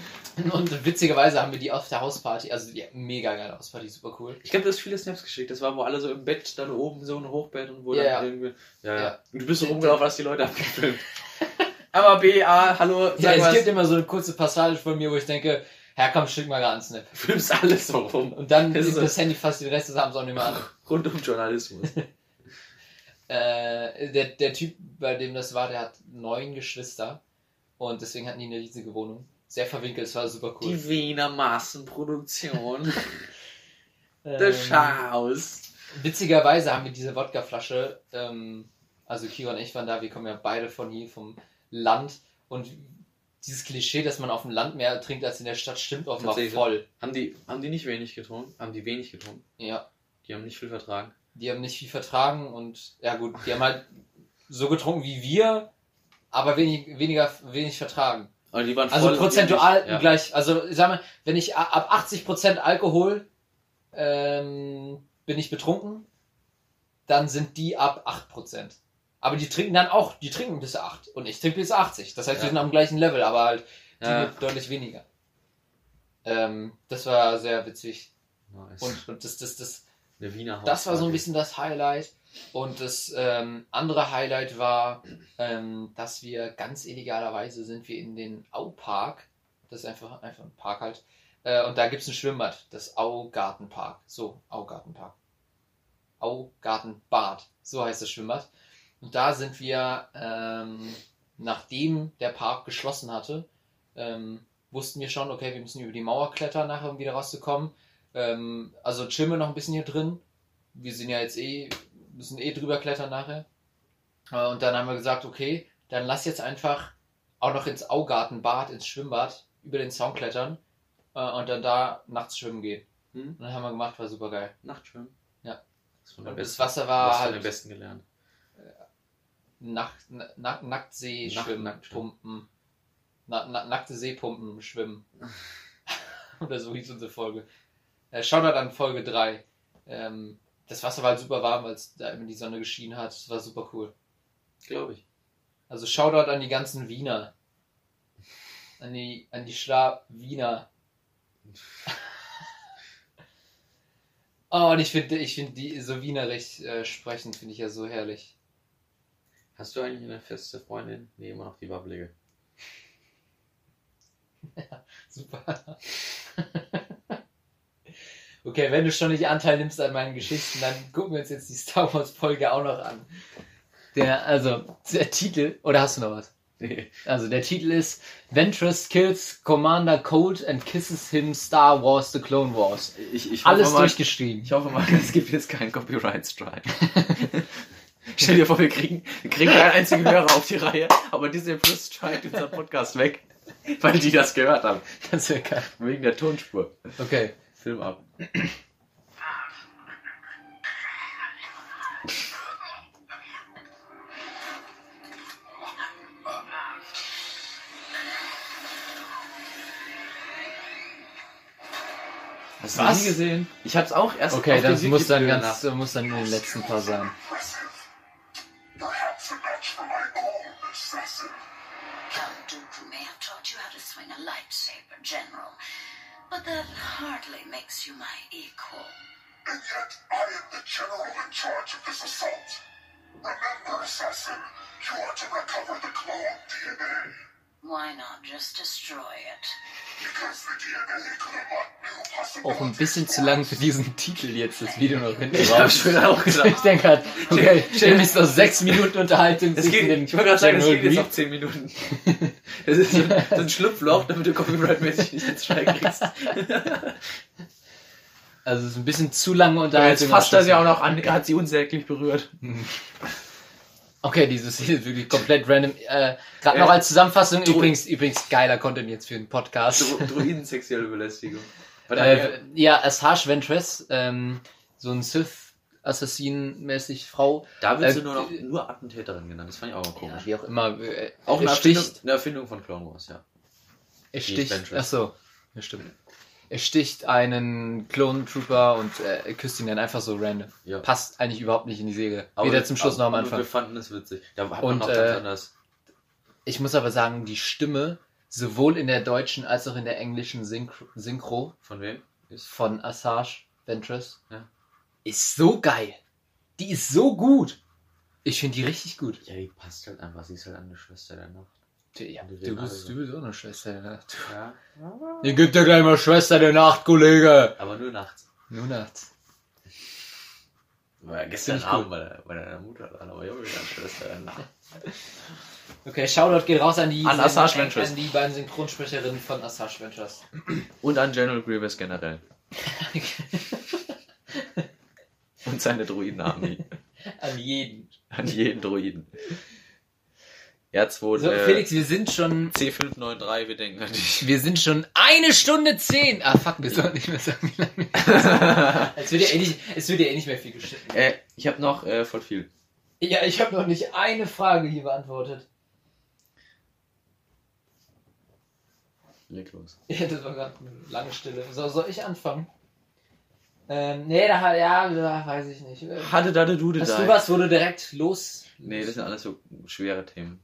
Und witzigerweise haben wir die auf der Hausparty, also die mega geile Hausparty, super cool. Ich glaube, du hast viele Snaps geschickt. Das war, wo alle so im Bett, dann oben so ein Hochbett und wo Ja, dann ja. irgendwie. Ja, ja. Ja. Und du bist so rumgelaufen, hast die Leute abgefilmt. Aber B, A, hallo, Ja, sag es was. gibt immer so eine kurze Passage von mir, wo ich denke, Herr, komm, schick mal gerade einen Snap. filmst alles so rum. Und dann Das ist das Handy fast den Rest des Abends auch nicht mehr an. Rund um Journalismus. Äh, der, der Typ, bei dem das war, der hat neun Geschwister. Und deswegen hatten die eine riesige Wohnung. Sehr verwinkelt, es war super cool. Die Wiener Massenproduktion. Ähm, Das Schaus. Witzigerweise haben wir diese Wodkaflasche, ähm, also Kira und ich waren da, wir kommen ja beide von hier, vom Land. Und dieses Klischee, dass man auf dem Land mehr trinkt als in der Stadt, stimmt offenbar voll. Haben die, haben die nicht wenig getrunken? Haben die wenig getrunken? Ja, Die haben nicht viel vertragen. die haben nicht viel vertragen und ja gut, die haben halt so getrunken wie wir, aber wenig, weniger, wenig vertragen. Die waren Also prozentual haben gleich, also ich sag mal, wenn ich ab 80% Alkohol ähm, bin ich betrunken, dann sind die ab 8%. Aber die trinken dann auch, die trinken bis 8 und ich trinke bis 80. Das heißt, wir Ja. sind am gleichen Level, aber halt die Ja. deutlich weniger. Ähm, das war sehr witzig. Nice. Und, und das, das, das, das war so ein bisschen das Highlight. Und das ähm, andere Highlight war, ähm, dass wir ganz illegalerweise sind wir in den Aupark. Das ist einfach, einfach ein Park halt. Äh, und da gibt es ein Schwimmbad, das Augartenpark. So, Augartenpark. Augartenbad, so heißt das Schwimmbad. Und da sind wir, ähm, nachdem der Park geschlossen hatte, ähm, wussten wir schon, okay, wir müssen über die Mauer klettern, nachher um wieder rauszukommen. Ähm, also chillen wir noch ein bisschen hier drin. Wir sind ja jetzt eh, müssen eh drüber klettern nachher. Äh, und dann haben wir gesagt, okay, dann lass jetzt einfach auch noch ins Augartenbad, ins Schwimmbad, über den Zaun klettern äh, und dann da nachts schwimmen gehen. Hm? Und dann haben wir gemacht, war super geil. Nachtschwimmen. Ja. Das, von Und besten, das Wasser was war den halt Besten gelernt. Nacht, na, na, Nacktsee Nacht- schwimmen, Nacktschwimmen. pumpen. Na, na, nackte Seepumpen schwimmen. Oder so hieß unsere Folge. Äh, Shoutout an Folge 3. Ähm, das Wasser war halt super warm, weil es da immer die Sonne geschienen hat. Das war super cool. Glaube ich. Also Shoutout an die ganzen Wiener. An die, an die Schla-Wiener. oh, und ich finde, ich finde die so wienerisch äh, sprechen, finde ich ja so herrlich. Hast du eigentlich eine feste Freundin? Nee, immer noch die Wabbelige. Super. okay, wenn du schon nicht Anteil nimmst an meinen Geschichten, dann gucken wir uns jetzt die Star Wars Folge auch noch an. Der, also, der Titel, oder hast du noch was? Nee. Also, der Titel ist Ventress kills Commander Cold and kisses him Star Wars The Clone Wars. Ich, ich Alles mal, durchgeschrieben. Ich hoffe mal, es gibt jetzt keinen Copyright Strike. Stell dir vor, wir kriegen, wir kriegen keinen einzigen Hörer auf die Reihe, aber Disney Plus streikt unseren Podcast weg, weil die das gehört haben. Das wäre geil. Wegen der Tonspur. Okay. Film ab. Hast du Was? nie gesehen? Ich hab's auch erst Okay, auf das muss dann ganz, muss dann in den letzten paar sein. Bisschen zu lang für diesen Titel jetzt, das Video noch hinten Ich hab's schon auch gesagt. Ich denke halt, okay, stell mich so sechs Minuten Unterhaltung Es zwischen geht, ich wollte gerade sagen, es geht jetzt auf 10 Minuten. Das ist so, so ein Schlupfloch, damit du copyright-mäßig nicht ins Strike kriegst. Also es ist ein bisschen zu lange Aber Unterhaltung. jetzt fasst das ja auch noch an, hat sie unsäglich berührt. Okay, dieses hier ist wirklich komplett random. Äh, Gerade Äh, noch als Zusammenfassung, Dro- übrigens, übrigens geiler Content jetzt für einen Podcast. Dro Druiden sexuelle Belästigung. Äh, ja, Asajj Ventress, ähm, so ein Sith-Assassin-mäßig Frau. da wird sie äh, nur noch nur Attentäterin genannt. Das fand ich auch mal Ja, komisch. wie auch immer. Äh, auch eine er Erfindung, eine Erfindung von Clone Wars, ja. Er sticht. Ventress. Ach so, ja stimmt. er sticht einen Clone Trooper und äh, küsst ihn dann einfach so random. Ja. Passt eigentlich überhaupt nicht in die Serie. Aber- Weder zum Schluss noch am Anfang. Wir fanden es witzig. Da hat Und, man äh, ganz anders. Ich muss aber sagen, die Stimme, sowohl in der deutschen als auch in der englischen Synchro, Synchro Von wem? Ist von Assage Ventress, Ja. ist so geil. Die ist so gut. Ich finde die richtig gut. ja, die passt halt einfach. Sie ist halt eine Schwester der Nacht. Ja, du bist, du bist auch eine Schwester der Nacht. Ja. Ihr gibt ja gleich mal Schwester der Nacht, Kollege. Aber nur nachts. Nur nachts. War gestern. Abend bei, der, bei deiner Mutter dran, aber Junge, dann Schwester. Okay, Shoutout geht raus an die, An Assage an, Ventress. an die beiden Synchronsprecherinnen von Assage Ventures. Und an General Grievous generell. Und seine Druidenarmee. an jeden. an jeden Druiden. R2, So, äh, Felix, wir sind schon. C593, wir denken an dich. Wir sind schon eine Stunde zehn. Ah, fuck, wir sollen nicht mehr sagen, wie lange wir es wird, ja eh nicht, es wird ja eh nicht mehr viel geschnitten. äh, ich habe noch äh, voll viel. Ja, ich habe noch nicht eine Frage hier beantwortet. Leg los. Ja, das war gerade eine lange Stille. So, soll ich anfangen? Ähm, nee, da hat, ja, da weiß ich nicht. Hatte da du Hast du was, wo du direkt los. Nee, das sind alles so schwere Themen.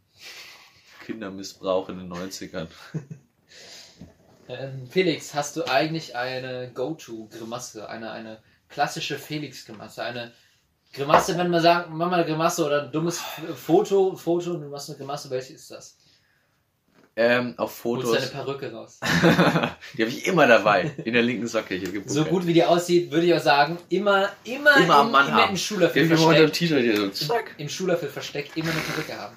Kindermissbrauch in den 90ern. Ähm, Felix, hast du eigentlich eine Go-To-Grimasse? Eine, eine klassische Felix-Grimasse? Eine Grimasse, wenn wir sagen, mach mal eine Grimasse oder ein dummes Foto, Foto und du machst eine Grimasse, welche ist das? Ähm, auf Holst Fotos. deine Perücke raus. die habe ich immer dabei. In der linken Socke. Hier. So gut wie die aussieht, würde ich auch sagen, immer, immer, Immer am im, Mann immer haben. im dem versteckt. T-Shirt hier so. Zack. Im Schullöffel versteckt, immer eine Perücke haben.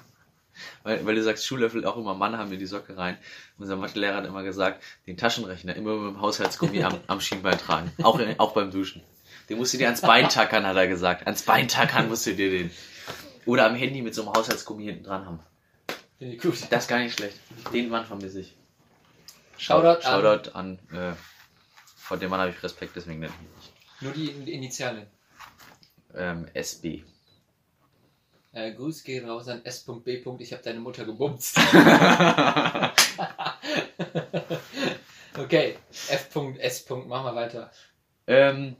Weil, weil du sagst, Schuhlöffel auch immer Mann haben wir die Socke rein. Unser Mathelehrer hat immer gesagt, den Taschenrechner immer mit dem Haushaltsgummi am, am Schienbein tragen. Auch, in, auch beim Duschen. Den musst du dir ans Bein tackern, hat er gesagt. Ans Bein tackern musst du dir den. Oder am Handy mit so einem Haushaltsgummi hinten dran haben. Finde ich gut. Das ist gar nicht schlecht. Den Mann vermisse ich. Shoutout an Shoutout an. Äh, vor dem Mann habe ich Respekt, deswegen nenne ich ihn nicht. nur die In- Initialen. Ähm, SB. Äh, Gruß gehen raus an S.B. Ich habe deine Mutter gebumst. okay, F.S. Machen wir weiter. ähm,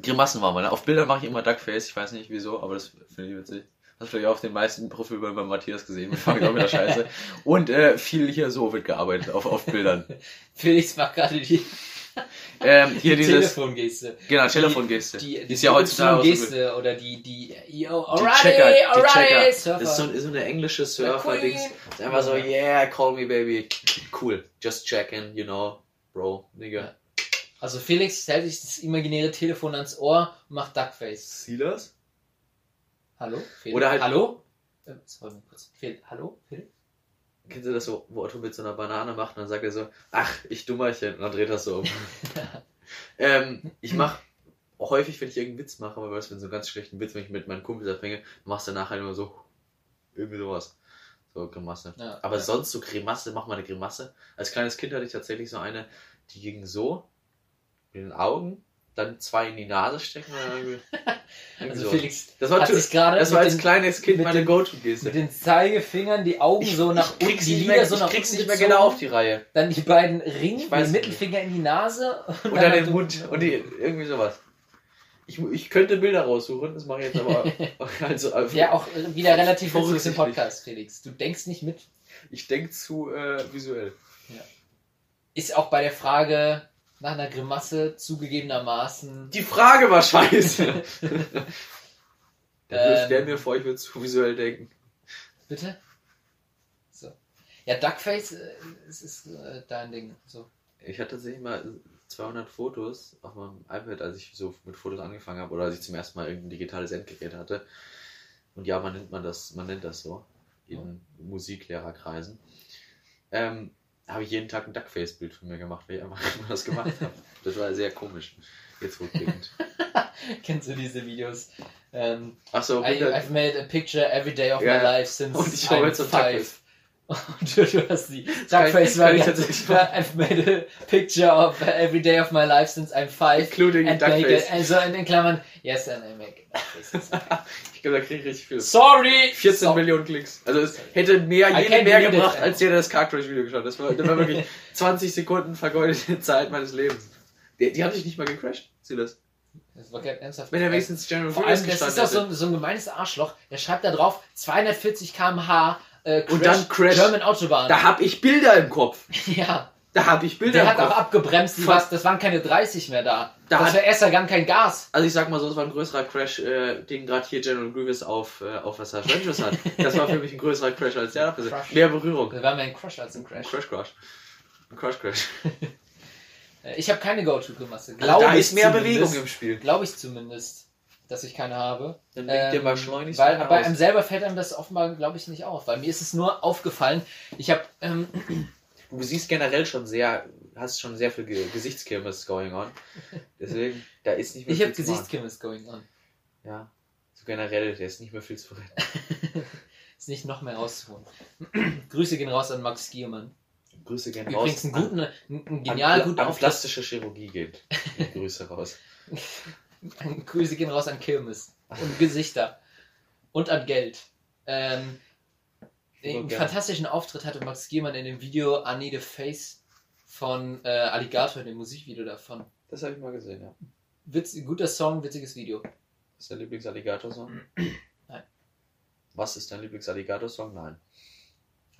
Grimassen waren wir. Ne? Auf Bildern mache ich immer Duckface. Ich weiß nicht wieso, aber das finde ich witzig. Hast du vielleicht auch auf den meisten Profilbildern bei Matthias gesehen. Wir fangen auch mit der Scheiße. Und äh, viel hier so wird gearbeitet auf, auf Bildern. Felix macht gerade die Ähm, hier dieses. Telefongeste. Genau, Telefongeste. Die, Die ist ja heutzutage auch so Geste oder die, die, yo, Die alrighty, Checker, die alrighty, Checker. Surfer. Das ist so, ist so eine englische Surfer-Dings. Ist einfach so, yeah, call me baby. Cool. Just checking, you know, bro, nigga. Also Felix hält sich das imaginäre Telefon ans Ohr und macht Duckface. Silas? Hallo? Felix? Oder halt- Hallo? Äh, sorry, kurz. Fel Hallo? Felix? Kennst du das so, wo Otto mit so einer Banane macht und dann sagt er so, ach, ich Dummerchen, und dann dreht er so um. ähm, ich mach häufig, wenn ich irgendeinen Witz mache, aber was, wenn so einen ganz schlechten Witz, wenn ich mit meinen Kumpels abhänge, machst du nachher immer so, irgendwie sowas. So Grimasse. Ja, Aber ja. sonst so Grimasse, mach mal eine Grimasse. Als kleines Kind hatte ich tatsächlich so eine, die ging so, in den Augen, dann zwei in die Nase stecken. Also so. Felix Das war, hat sich gerade das war als den- kleines Kind mit meine den- Go-To-Geste. mit den Zeigefingern die Augen so nach unten, die nicht Lider so ich nach krieg's unten nicht mehr genau auf die Reihe. Dann die beiden Ringe, Ich den nicht. Mittelfinger in die Nase und, Und dann den Mund und die, irgendwie sowas. Ich, ich könnte Bilder raussuchen, das mache ich jetzt aber also einfach. Ja, auch wieder relativ witzig im. Podcast, Felix. Du denkst nicht mit. Ich denke zu äh, visuell. Ist auch bei der Frage nach einer Grimasse zugegebenermaßen. Die Frage war scheiße. Dann wirft Ähm. mir vor, ich würde zu visuell denken. Bitte? So. Ja, Duckface äh, es ist äh, dein Ding. So. Ich hatte tatsächlich mal 200 Fotos auf meinem iPad, als ich so mit Fotos angefangen habe oder als ich zum ersten Mal irgendein digitales Endgerät hatte. Und ja, man nennt man das, man nennt das so in Musiklehrerkreisen. Ähm, habe ich jeden Tag ein Duckface-Bild von mir gemacht, weil ich einfach immer das gemacht habe. Das war sehr komisch. Jetzt rückblickend. Kennst du diese Videos? Ähm, Achso, I, I've made a picture every day of Ja, my life since Und ich I'm jetzt five. Und du, hast die Duckface machen. I've made a picture of every day of my life since I'm five. Including And Duckface. it, also in den Klammern, yes, and I make. Ich glaube, da kriege ich richtig viel. Sorry! 14 So- Millionen Klicks. Also es hätte mehr, jede mehr it, gebracht, ey. als jeder das Cartridge-Video geschaut hat. Das war, das war wirklich 20 Sekunden vergeudete Zeit meines Lebens. Die, die haben sich nicht mal gecrashed. Sieh das. Das war kein ernsthaft. Wenn er wenigstens General Vor allem, das ist doch so, so ein gemeines Arschloch. Der schreibt da drauf 240 km/h äh, Und dann Crash. German Autobahn. Da hab ich Bilder im Kopf. ja, Da hab ich Bilder der im hat Kopf. auch abgebremst. Die was, das waren keine 30 mehr da. Da das hat- war erst gar kein Gas. Also ich sag mal so, es war ein größerer Crash, äh, den gerade hier General Grievous auf, äh, auf was Avengers hat. Das war für mich ein größerer Crash als der dafür. Crash. Mehr Berührung. Das war mehr ein Crash als ein Crash. Crash Crash. Ein Crash Crash. Äh, Ich habe keine Go-To-Grimasse. Also Glaube da ist mehr. Bewegung im Spiel. Glaube ich zumindest, dass ich keine habe. Dann leg dir Ähm, mal schleunigst Weil bei einem selber fällt einem das offenbar, glaube ich, nicht auf. Weil mir ist es nur aufgefallen, ich habe, ähm, Du siehst generell schon sehr, hast schon sehr viel Ge Gesichtskirmes going on. Deswegen, da ist nicht mehr ich viel habe zu machen. Gesichtskirmes going on. Ja. So generell, da ist nicht mehr viel zu retten. Ist nicht noch mehr rauszuholen. Grüße gehen raus an Max Giermann. Grüße Übrigens raus. einen guten, einen einen genial an, guten an Auftritt. plastische Chirurgie geht. Grüße raus. Grüße gehen raus an Kirmes und Gesichter und an Geld. Ähm, einen gerne. fantastischen Auftritt hatte Max Giermann in dem Video I Need a Face von äh, Alligator, in dem Musikvideo davon. Das habe ich mal gesehen, ja. Witz, guter Song, witziges Video. Ist dein Lieblingsalligator-Song? Nein. Was ist dein Lieblingsalligator-Song? Nein.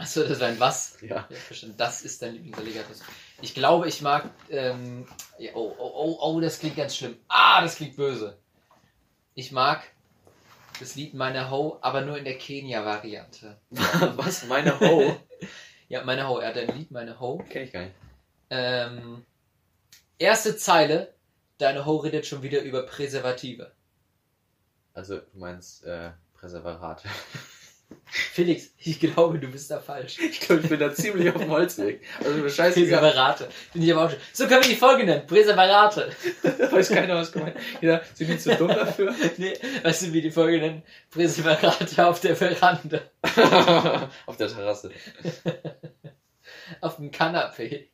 Achso, das war ein Was? Ja. Ja, verstanden. Das ist dein Lieblingsalligator. Ich glaube, ich mag. Ähm, ja, oh, oh, oh, oh, das klingt ganz schlimm. Ah, das klingt böse. Ich mag das Lied Meine Ho, aber nur in der Kenia-Variante. Was? Meine Ho? Ja, Meine Ho. Er hat ein Lied Meine Ho. Kenn ich gar nicht. Ähm, erste Zeile. Deine Ho redet schon wieder über Präservative. Also, du meinst äh, Präservarate. Felix, ich glaube, du bist da falsch. Ich glaube, ich bin da ziemlich auf dem Holzweg. Also, mir scheißegal. Präservarate. Finde ich aber auch schön. So können wir die Folge nennen. Präservarate. Weiß keiner, was gemeint Ja, sind die zu dumm dafür? Nee, weißt du, wie die Folge nennen? Präservarate auf der Veranda. auf der Terrasse. Auf dem Kanapee.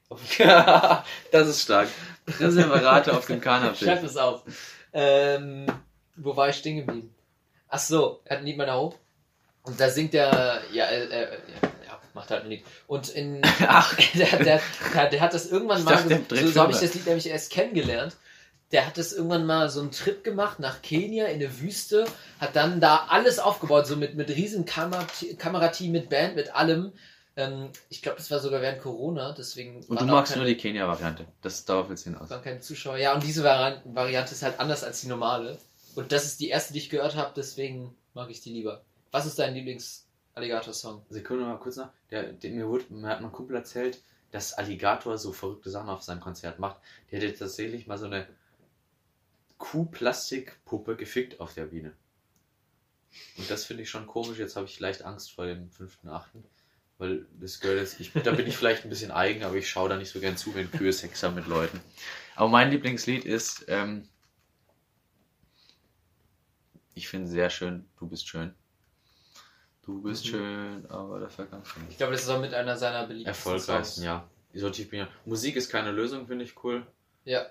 das ist stark. Präservarate auf dem Schreib Kanapee. es auf. Ähm, wo war ich stehen geblieben? Ach so, er hat ein Lied meiner Hoch. Und da singt er, ja, äh, äh, ja, macht halt ein Lied. Und in, Ach, der, der, der, der hat das irgendwann mal, dachte, so, so habe ich das Lied nämlich erst kennengelernt. Der hat das irgendwann mal so einen Trip gemacht nach Kenia in der Wüste, hat dann da alles aufgebaut, so mit, mit riesen Kamer Kamerateam, mit Band, mit allem. Ähm, ich glaube, das war sogar während Corona, deswegen Und du magst keine- nur die Kenia-Variante. Das darauf du hinaus. waren keine Zuschauer. Ja, und diese Vari Variante ist halt anders als die normale. Und das ist die erste, die ich gehört habe, deswegen mag ich die lieber. Was ist dein Lieblings-Alligator-Song? Sekunde mal kurz noch. Der, der, mir, wurde, mir hat mein Kumpel erzählt, dass Alligator so verrückte Sachen auf seinem Konzert macht. Der hätte tatsächlich mal so eine Kuh-Plastikpuppe gefickt auf der Bühne. Und das finde ich schon komisch. Jetzt habe ich leicht Angst vor dem 5.8. Weil das gehört jetzt. Ich, da bin ich vielleicht ein bisschen eigen, aber ich schaue da nicht so gern zu, wenn Kühe Sex haben mit Leuten. Aber mein Lieblingslied ist. Ähm, ich finde sehr schön, du bist schön. Du bist Mhm. schön, aber dafür kannst du Ich glaube, das ist auch mit einer seiner beliebtesten Erfolgreichsten, ja. Sollte ich mir. Musik ist keine Lösung, finde ich cool. Ja.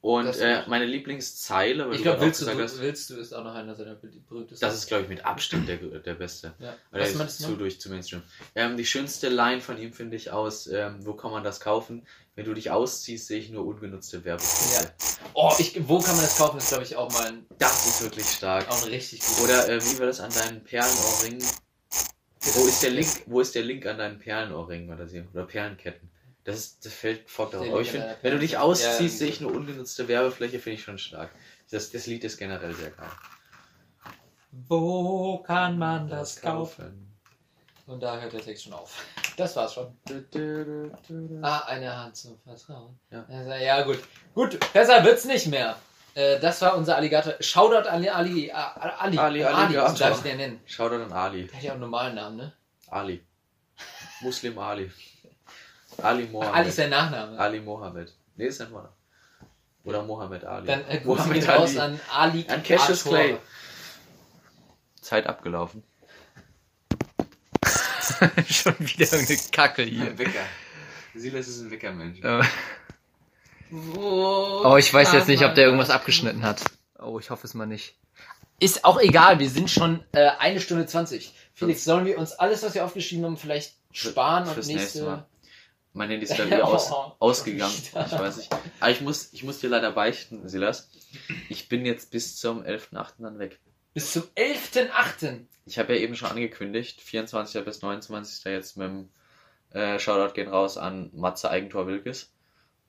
Und äh, meine Lieblingszeile, weil Ich du glaube, willst, gesagt du, hast, willst du ist auch noch einer seiner berühmtesten. das ist, glaube ich, mit Abstand der, der beste. ja. Weil Was meinst ist du zu noch? durch zu Mainstream. Ähm, die schönste Line von ihm finde ich aus, ähm, wo kann man das kaufen? Wenn du dich ausziehst, sehe ich nur ungenutzte Werbeplätze. Oh, ich, wo kann man das kaufen? Das ist, glaube ich, auch mal ein, Das ist wirklich stark. auch ein richtig gutes. Oder äh, wie war das an deinen Perlenohrringen? Wo ist der Link? Wo ist der Link an deinen Perlenohrringen oder, so? oder Perlenketten? Das, ist, das fällt folgt darauf. Aber ich finde, wenn du dich. Ja, ausziehst, irgendwie sehe ich nur ungenutzte Werbefläche, finde ich schon stark. Das, das Lied ist generell sehr geil. Wo kann man das kaufen? Und da hört der Text schon auf. Das war's schon. Ah, eine Hand zum Vertrauen. Ja. Also, ja, gut. Gut, besser wird's nicht mehr. Äh, das war unser Alligator. Shoutout an Ali. A- A- Ali. Ali, Ali, so darf ich den nennen. Shoutout an Ali. Der hat ja auch einen normalen Namen, ne? Ali. Muslim Ali. Ali Mohammed. Ali ist sein Nachname. Ali Mohammed. Nee, ist sein Vorname. Oder Mohammed Ali. Dann äh, Mohammed gehen raus Ali. an Ali. An Cassius Arthur. Clay. Zeit abgelaufen. Schon wieder irgendeine Kacke hier. Wecker. Silas ist ein Weckermensch. Oh, ich weiß jetzt nicht, ob der irgendwas abgeschnitten hat. Oh, ich hoffe es mal nicht. Ist auch egal, wir sind schon äh, eine Stunde 20. Felix, sollen wir uns alles, was wir aufgeschrieben haben, vielleicht sparen und Fürs nächste... nächste Mal. Mein Handy ist gerade wieder aus, Oh, ausgegangen. Ich weiß nicht. Aber ich muss, ich muss dir leider beichten, Silas. Ich bin jetzt bis zum 11.8. dann weg. Bis zum 11.8. Ich habe ja eben schon angekündigt, 24. bis 29. jetzt mit dem äh, Shoutout gehen raus an Matze Eigentor Wilkes.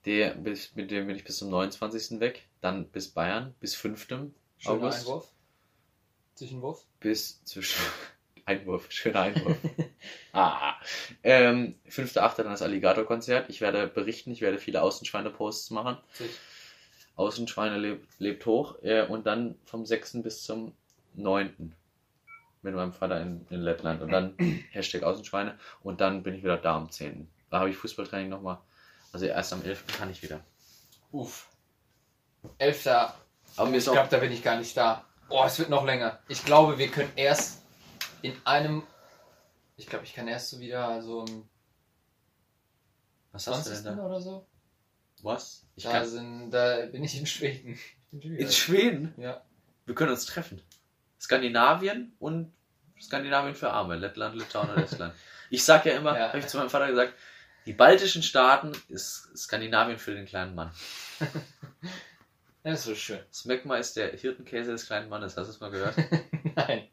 Der, bis, mit dem bin ich bis zum 29. weg. Dann bis Bayern, bis 5. Schöner August. Einwurf. Zwischenwurf. Bis zwischen. Einwurf, schöner Einwurf. ah. Ähm, 5.8. dann das Alligator-Konzert. Ich werde berichten, ich werde viele Außenschweine-Posts machen. Sich. Außenschweine lebt, lebt hoch. Äh, und dann vom 6. bis zum 9. mit meinem Vater in, in Lettland. Und dann Hashtag Außenschweine. Und dann bin ich wieder da am 10. Da habe ich Fußballtraining nochmal. Also erst am 11. kann ich wieder. Uff. 11. Aber mir Ich auch. glaube, da bin ich gar nicht da. Oh, es wird noch länger. Ich glaube, wir können erst in einem. Ich glaube, ich kann erst so wieder so im Was hast du 20. denn da? oder so. Was? Ich Da, kann. sind, da bin ich in Schweden. In Schweden? ja. Wir können uns treffen. Skandinavien und Skandinavien für Arme. Lettland, Litauen und Estland. Ich sag ja immer, Ja. habe ich zu meinem Vater gesagt, die baltischen Staaten ist Skandinavien für den kleinen Mann. Das ist so schön. Smegma ist der Hirtenkäse des kleinen Mannes. Hast du es mal gehört? Nein.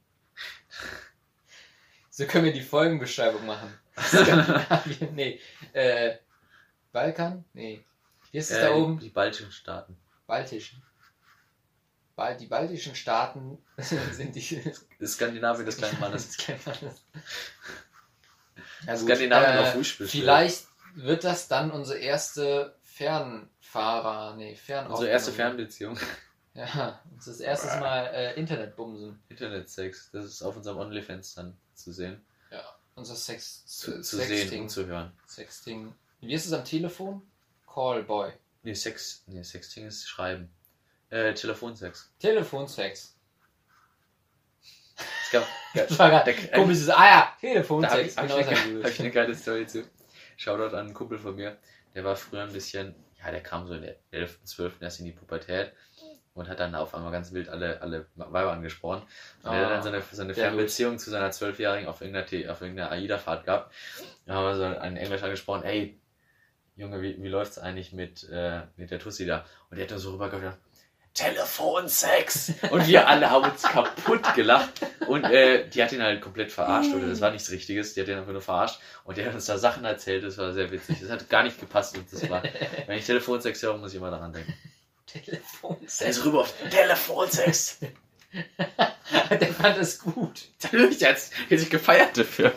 So können wir die Folgenbeschreibung machen. Skandinavien, nee. Äh, Balkan? Nee. Wie ist es da Äh, oben? Die baltischen Staaten. Baltischen. Bal die baltischen Staaten sind die. Skandinavien des kleinen Mannes. des kleinen Mannes. Ja. Skandinavien Äh, auf Fußball. Vielleicht wird das dann unsere erste Fernfahrer, nee, Fernaufnahme. Unsere erste Fernbeziehung. Ja, das erstes Mal äh, Internetbumsen. Internetsex. Das ist auf unserem OnlyFans dann zu sehen. Ja, unser Sex, Zu, zu Sexting. sehen und zu hören. Sexting. Wie ist es am Telefon? Callboy. Nee, Sex. Nee, Sexting ist Schreiben. Äh, Telefonsex. Telefonsex. Es gab, Das war Der- komisches. Ah ja, Da habe Telefonsex. ich, hab ich, Genau eine, hab ich eine geile Story zu. Shoutout an einen Kumpel von mir. Der war früher ein bisschen, ja, der kam so in der 11., 12. erst in die Pubertät und hat dann auf einmal ganz wild alle, alle Weiber angesprochen. Und er hat dann seine, seine sehr Fernbeziehung zu seiner Zwölfjährigen auf irgendeiner, auf irgendeiner AIDA-Fahrt gehabt. Da haben wir so einen Englisch angesprochen, ey, Junge, wie, wie läuft's eigentlich mit, äh, mit der Tussi da? Und der hat dann so rübergedacht, Telefonsex! Und wir alle haben uns kaputt gelacht. Und äh, die hat ihn halt komplett verarscht. Oder das war nichts Richtiges, die hat ihn einfach nur verarscht. Und der hat uns da Sachen erzählt, das war sehr witzig. Das hat gar nicht gepasst. Und das war, wenn ich Telefonsex höre, muss ich immer daran denken. Der Telefonsex. ist rüber auf Telefonsex! Der fand es gut. Natürlich, der hat sich gefeiert dafür.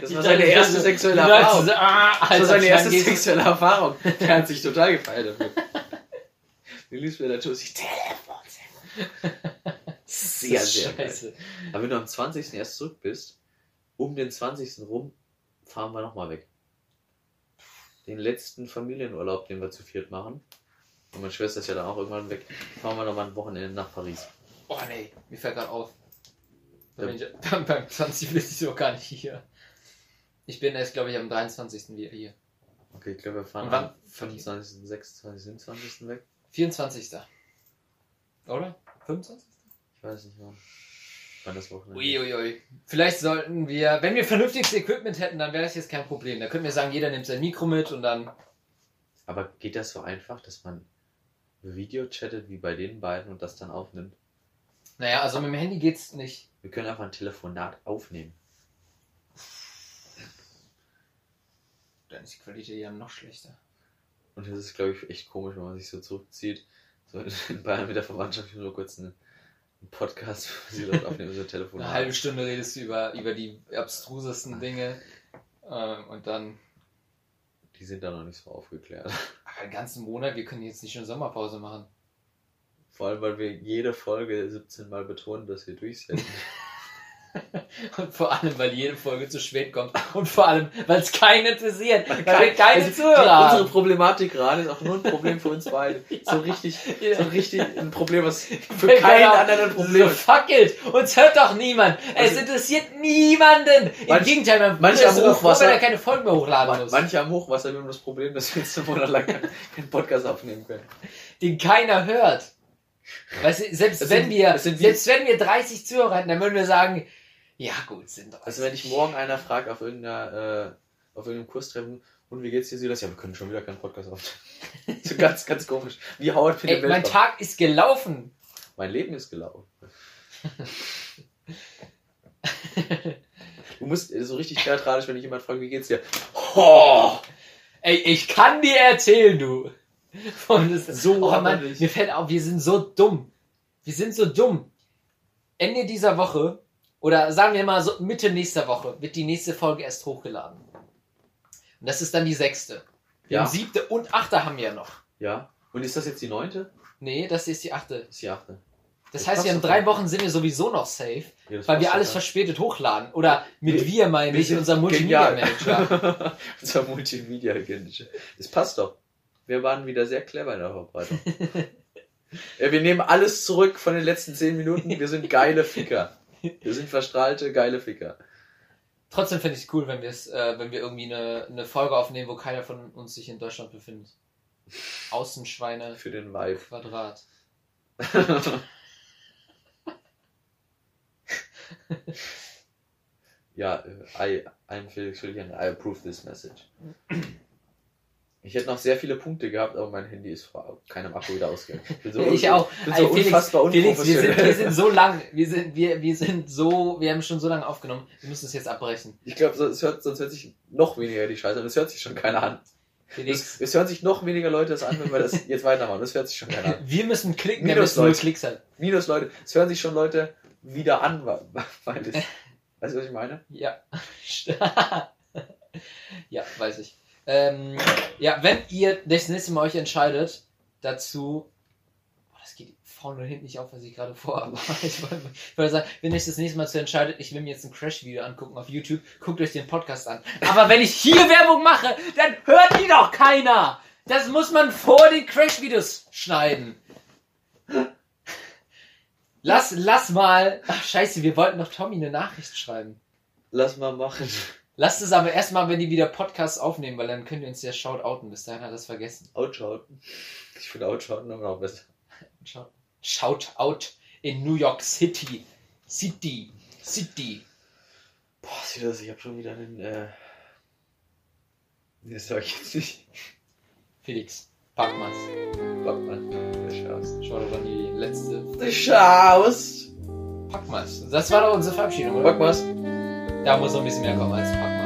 Das war seine erste das- sexuelle Erfahrung. ah, Das war seine erste sexuelle Erfahrung. Der hat sich total gefeiert dafür. Du liebst mir Tussi. Telefonsex. Sehr, sehr geil. scheiße. Aber wenn du am 20. erst zurück bist, um den 20. rum, fahren wir nochmal weg. Den letzten Familienurlaub, den wir zu viert machen. Und meine Schwester ist ja dann auch irgendwann weg. Fahren wir nochmal ein Wochenende nach Paris. Oh nee, mir fällt gerade auf. Ja. ich, beim, beim 20 bin ich so gar nicht hier. Ich bin erst, glaube ich, am 23. wieder hier. Okay, ich glaube, wir fahren am 25., 26., 27. weg. 24. Oder? 25. Ich weiß nicht wann. Wann das Wochenende Uiuiui. Vielleicht sollten wir, wenn wir vernünftiges Equipment hätten, dann wäre das jetzt kein Problem. Da könnten wir sagen, jeder nimmt sein Mikro mit und dann. Aber geht das so einfach, dass man Video chattet wie bei den beiden und das dann aufnimmt? Naja, also mit dem Handy geht's nicht. Wir können einfach ein Telefonat aufnehmen. Dann ist die Qualität ja noch schlechter. Und das ist, glaube ich, echt komisch, wenn man sich so zurückzieht. So in Bayern mit der Verwandtschaft nur kurz einen, einen Podcast, wo sie dort aufnehmen, so ein Telefonat. Eine halbe Stunde redest du über, über die abstrusesten Dinge. Ähm, und dann Die sind da noch nicht so aufgeklärt. ach, einen ganzen Monat, wir können jetzt nicht schon Sommerpause machen. Vor allem, weil wir jede Folge 17 Mal betonen, dass wir durch sind. Und vor allem, weil jede Folge zu spät kommt. Und vor allem, weil es keinen interessiert. Weil wir Kein- keine also, Zuhörer die, haben. Unsere Problematik gerade ist auch nur ein Problem für uns beide. So richtig, so richtig ein Problem, was für Genau. keinen anderen ein Problem So, ist. fuck it! Uns hört doch niemand! es Also- interessiert niemanden! Im Manch- Gegenteil, man manche am froh, Hochwasser- wenn er keine Folgen mehr hochladen muss. manche haben Hochwasser, wir haben das Problem, dass wir jetzt einen Monat lang keinen Podcast aufnehmen können. den keiner hört. Weißt du, selbst Es wenn sind- wir, es sind selbst wenn wir 30 Zuhörer hätten, dann würden wir sagen, ja gut, sind 30. Also wenn ich morgen einer fragt auf irgendeiner, äh, auf irgendeinem Kurstreffen, und wie geht's dir, Silas? Ja, wir können schon wieder keinen Podcast aufnehmen. so ganz, ganz komisch. Wie Howard Ey, mein Tag ist gelaufen. Mein Leben ist gelaufen. Du musst äh, so richtig theatralisch, wenn dich jemand fragt, wie geht's dir? Oh, Ey, ich kann dir erzählen, du. Und das, So oh, Mann, mir fällt auf, wir sind so dumm. Wir sind so dumm. Ende dieser Woche, oder sagen wir mal so Mitte nächster Woche, wird die nächste Folge erst hochgeladen. Und das ist dann die sechste. Ja. haben siebte und achte haben wir ja noch. Ja. Und ist das jetzt die neunte? Nee, das ist die achte. Das ist die achte. Das Das heißt, wir haben doch drei. Wochen sind wir sowieso noch safe, Ja, weil wir alles doch verspätet hochladen. Oder mit Wir- wir, meine ich, unser Multimedia-Manager. Unser Multimedia-Agentische. Das passt doch. Wir waren wieder sehr clever in der Vorbereitung. ja, wir nehmen alles zurück von den letzten zehn Minuten. Wir sind geile Ficker. Wir sind verstrahlte, geile Ficker. Trotzdem finde ich es cool, wenn, äh, wenn wir irgendwie eine, eine Folge aufnehmen, wo keiner von uns sich in Deutschland befindet. Außenschweine Für den Vibe. Quadrat. ja, äh, I, I'm Felix Julian. I approve this message. Ich hätte noch sehr viele Punkte gehabt, aber mein Handy ist vor keinem Akku wieder ausgegangen. Ich, so ich auch. bin so Felix, unfassbar Felix, wir sind, wir sind so lang, wir sind, wir, wir sind so, wir haben schon so lange aufgenommen, wir müssen es jetzt abbrechen. Ich glaube, sonst hört, sonst hört sich noch weniger die Scheiße an. Es hört sich schon keiner an. Felix, Es, es hören sich noch weniger Leute das an, wenn wir das jetzt weitermachen. Das hört sich schon keiner an. wir müssen klicken, Minus damit es. Klicks hat. Minus Leute. Es hören sich schon Leute wieder an, weil weil es. Weißt du, was ich meine? Ja. ja, weiß ich. Ähm, ja, wenn ihr das nächste Mal euch entscheidet, dazu. Oh, das geht vorne und hinten nicht auf, was ich gerade vorhabe. Ich wollte, ich wollte sagen, wenn euch das nächste Mal zu entscheidet, ich will mir jetzt ein Crash-Video angucken auf YouTube, guckt euch den Podcast an. Aber wenn ich hier Werbung mache, dann hört die doch keiner! Das muss man vor den Crash-Videos schneiden. Lass, lass mal. Ach, scheiße, wir wollten doch Tommy eine Nachricht schreiben. Lass mal machen. Lasst es aber erstmal, wenn die wieder Podcasts aufnehmen, weil dann könnt ihr uns ja shoutouten. Bis dahin hat er das vergessen. Outshouten. Ich finde Outshouten aber noch besser. Shout, Shoutout in New York City. City. City. Boah, sieh das, ich habe schon wieder einen. Äh... Nee, Das sag ich jetzt nicht. Felix. Packmas. Fuck man. Der Schaust. Shoutout an die letzte. Der Schaust. Packmas. Das war doch unsere Verabschiedung, oder? Fuck was. Da muss noch ein bisschen mehr kommen als Packmas.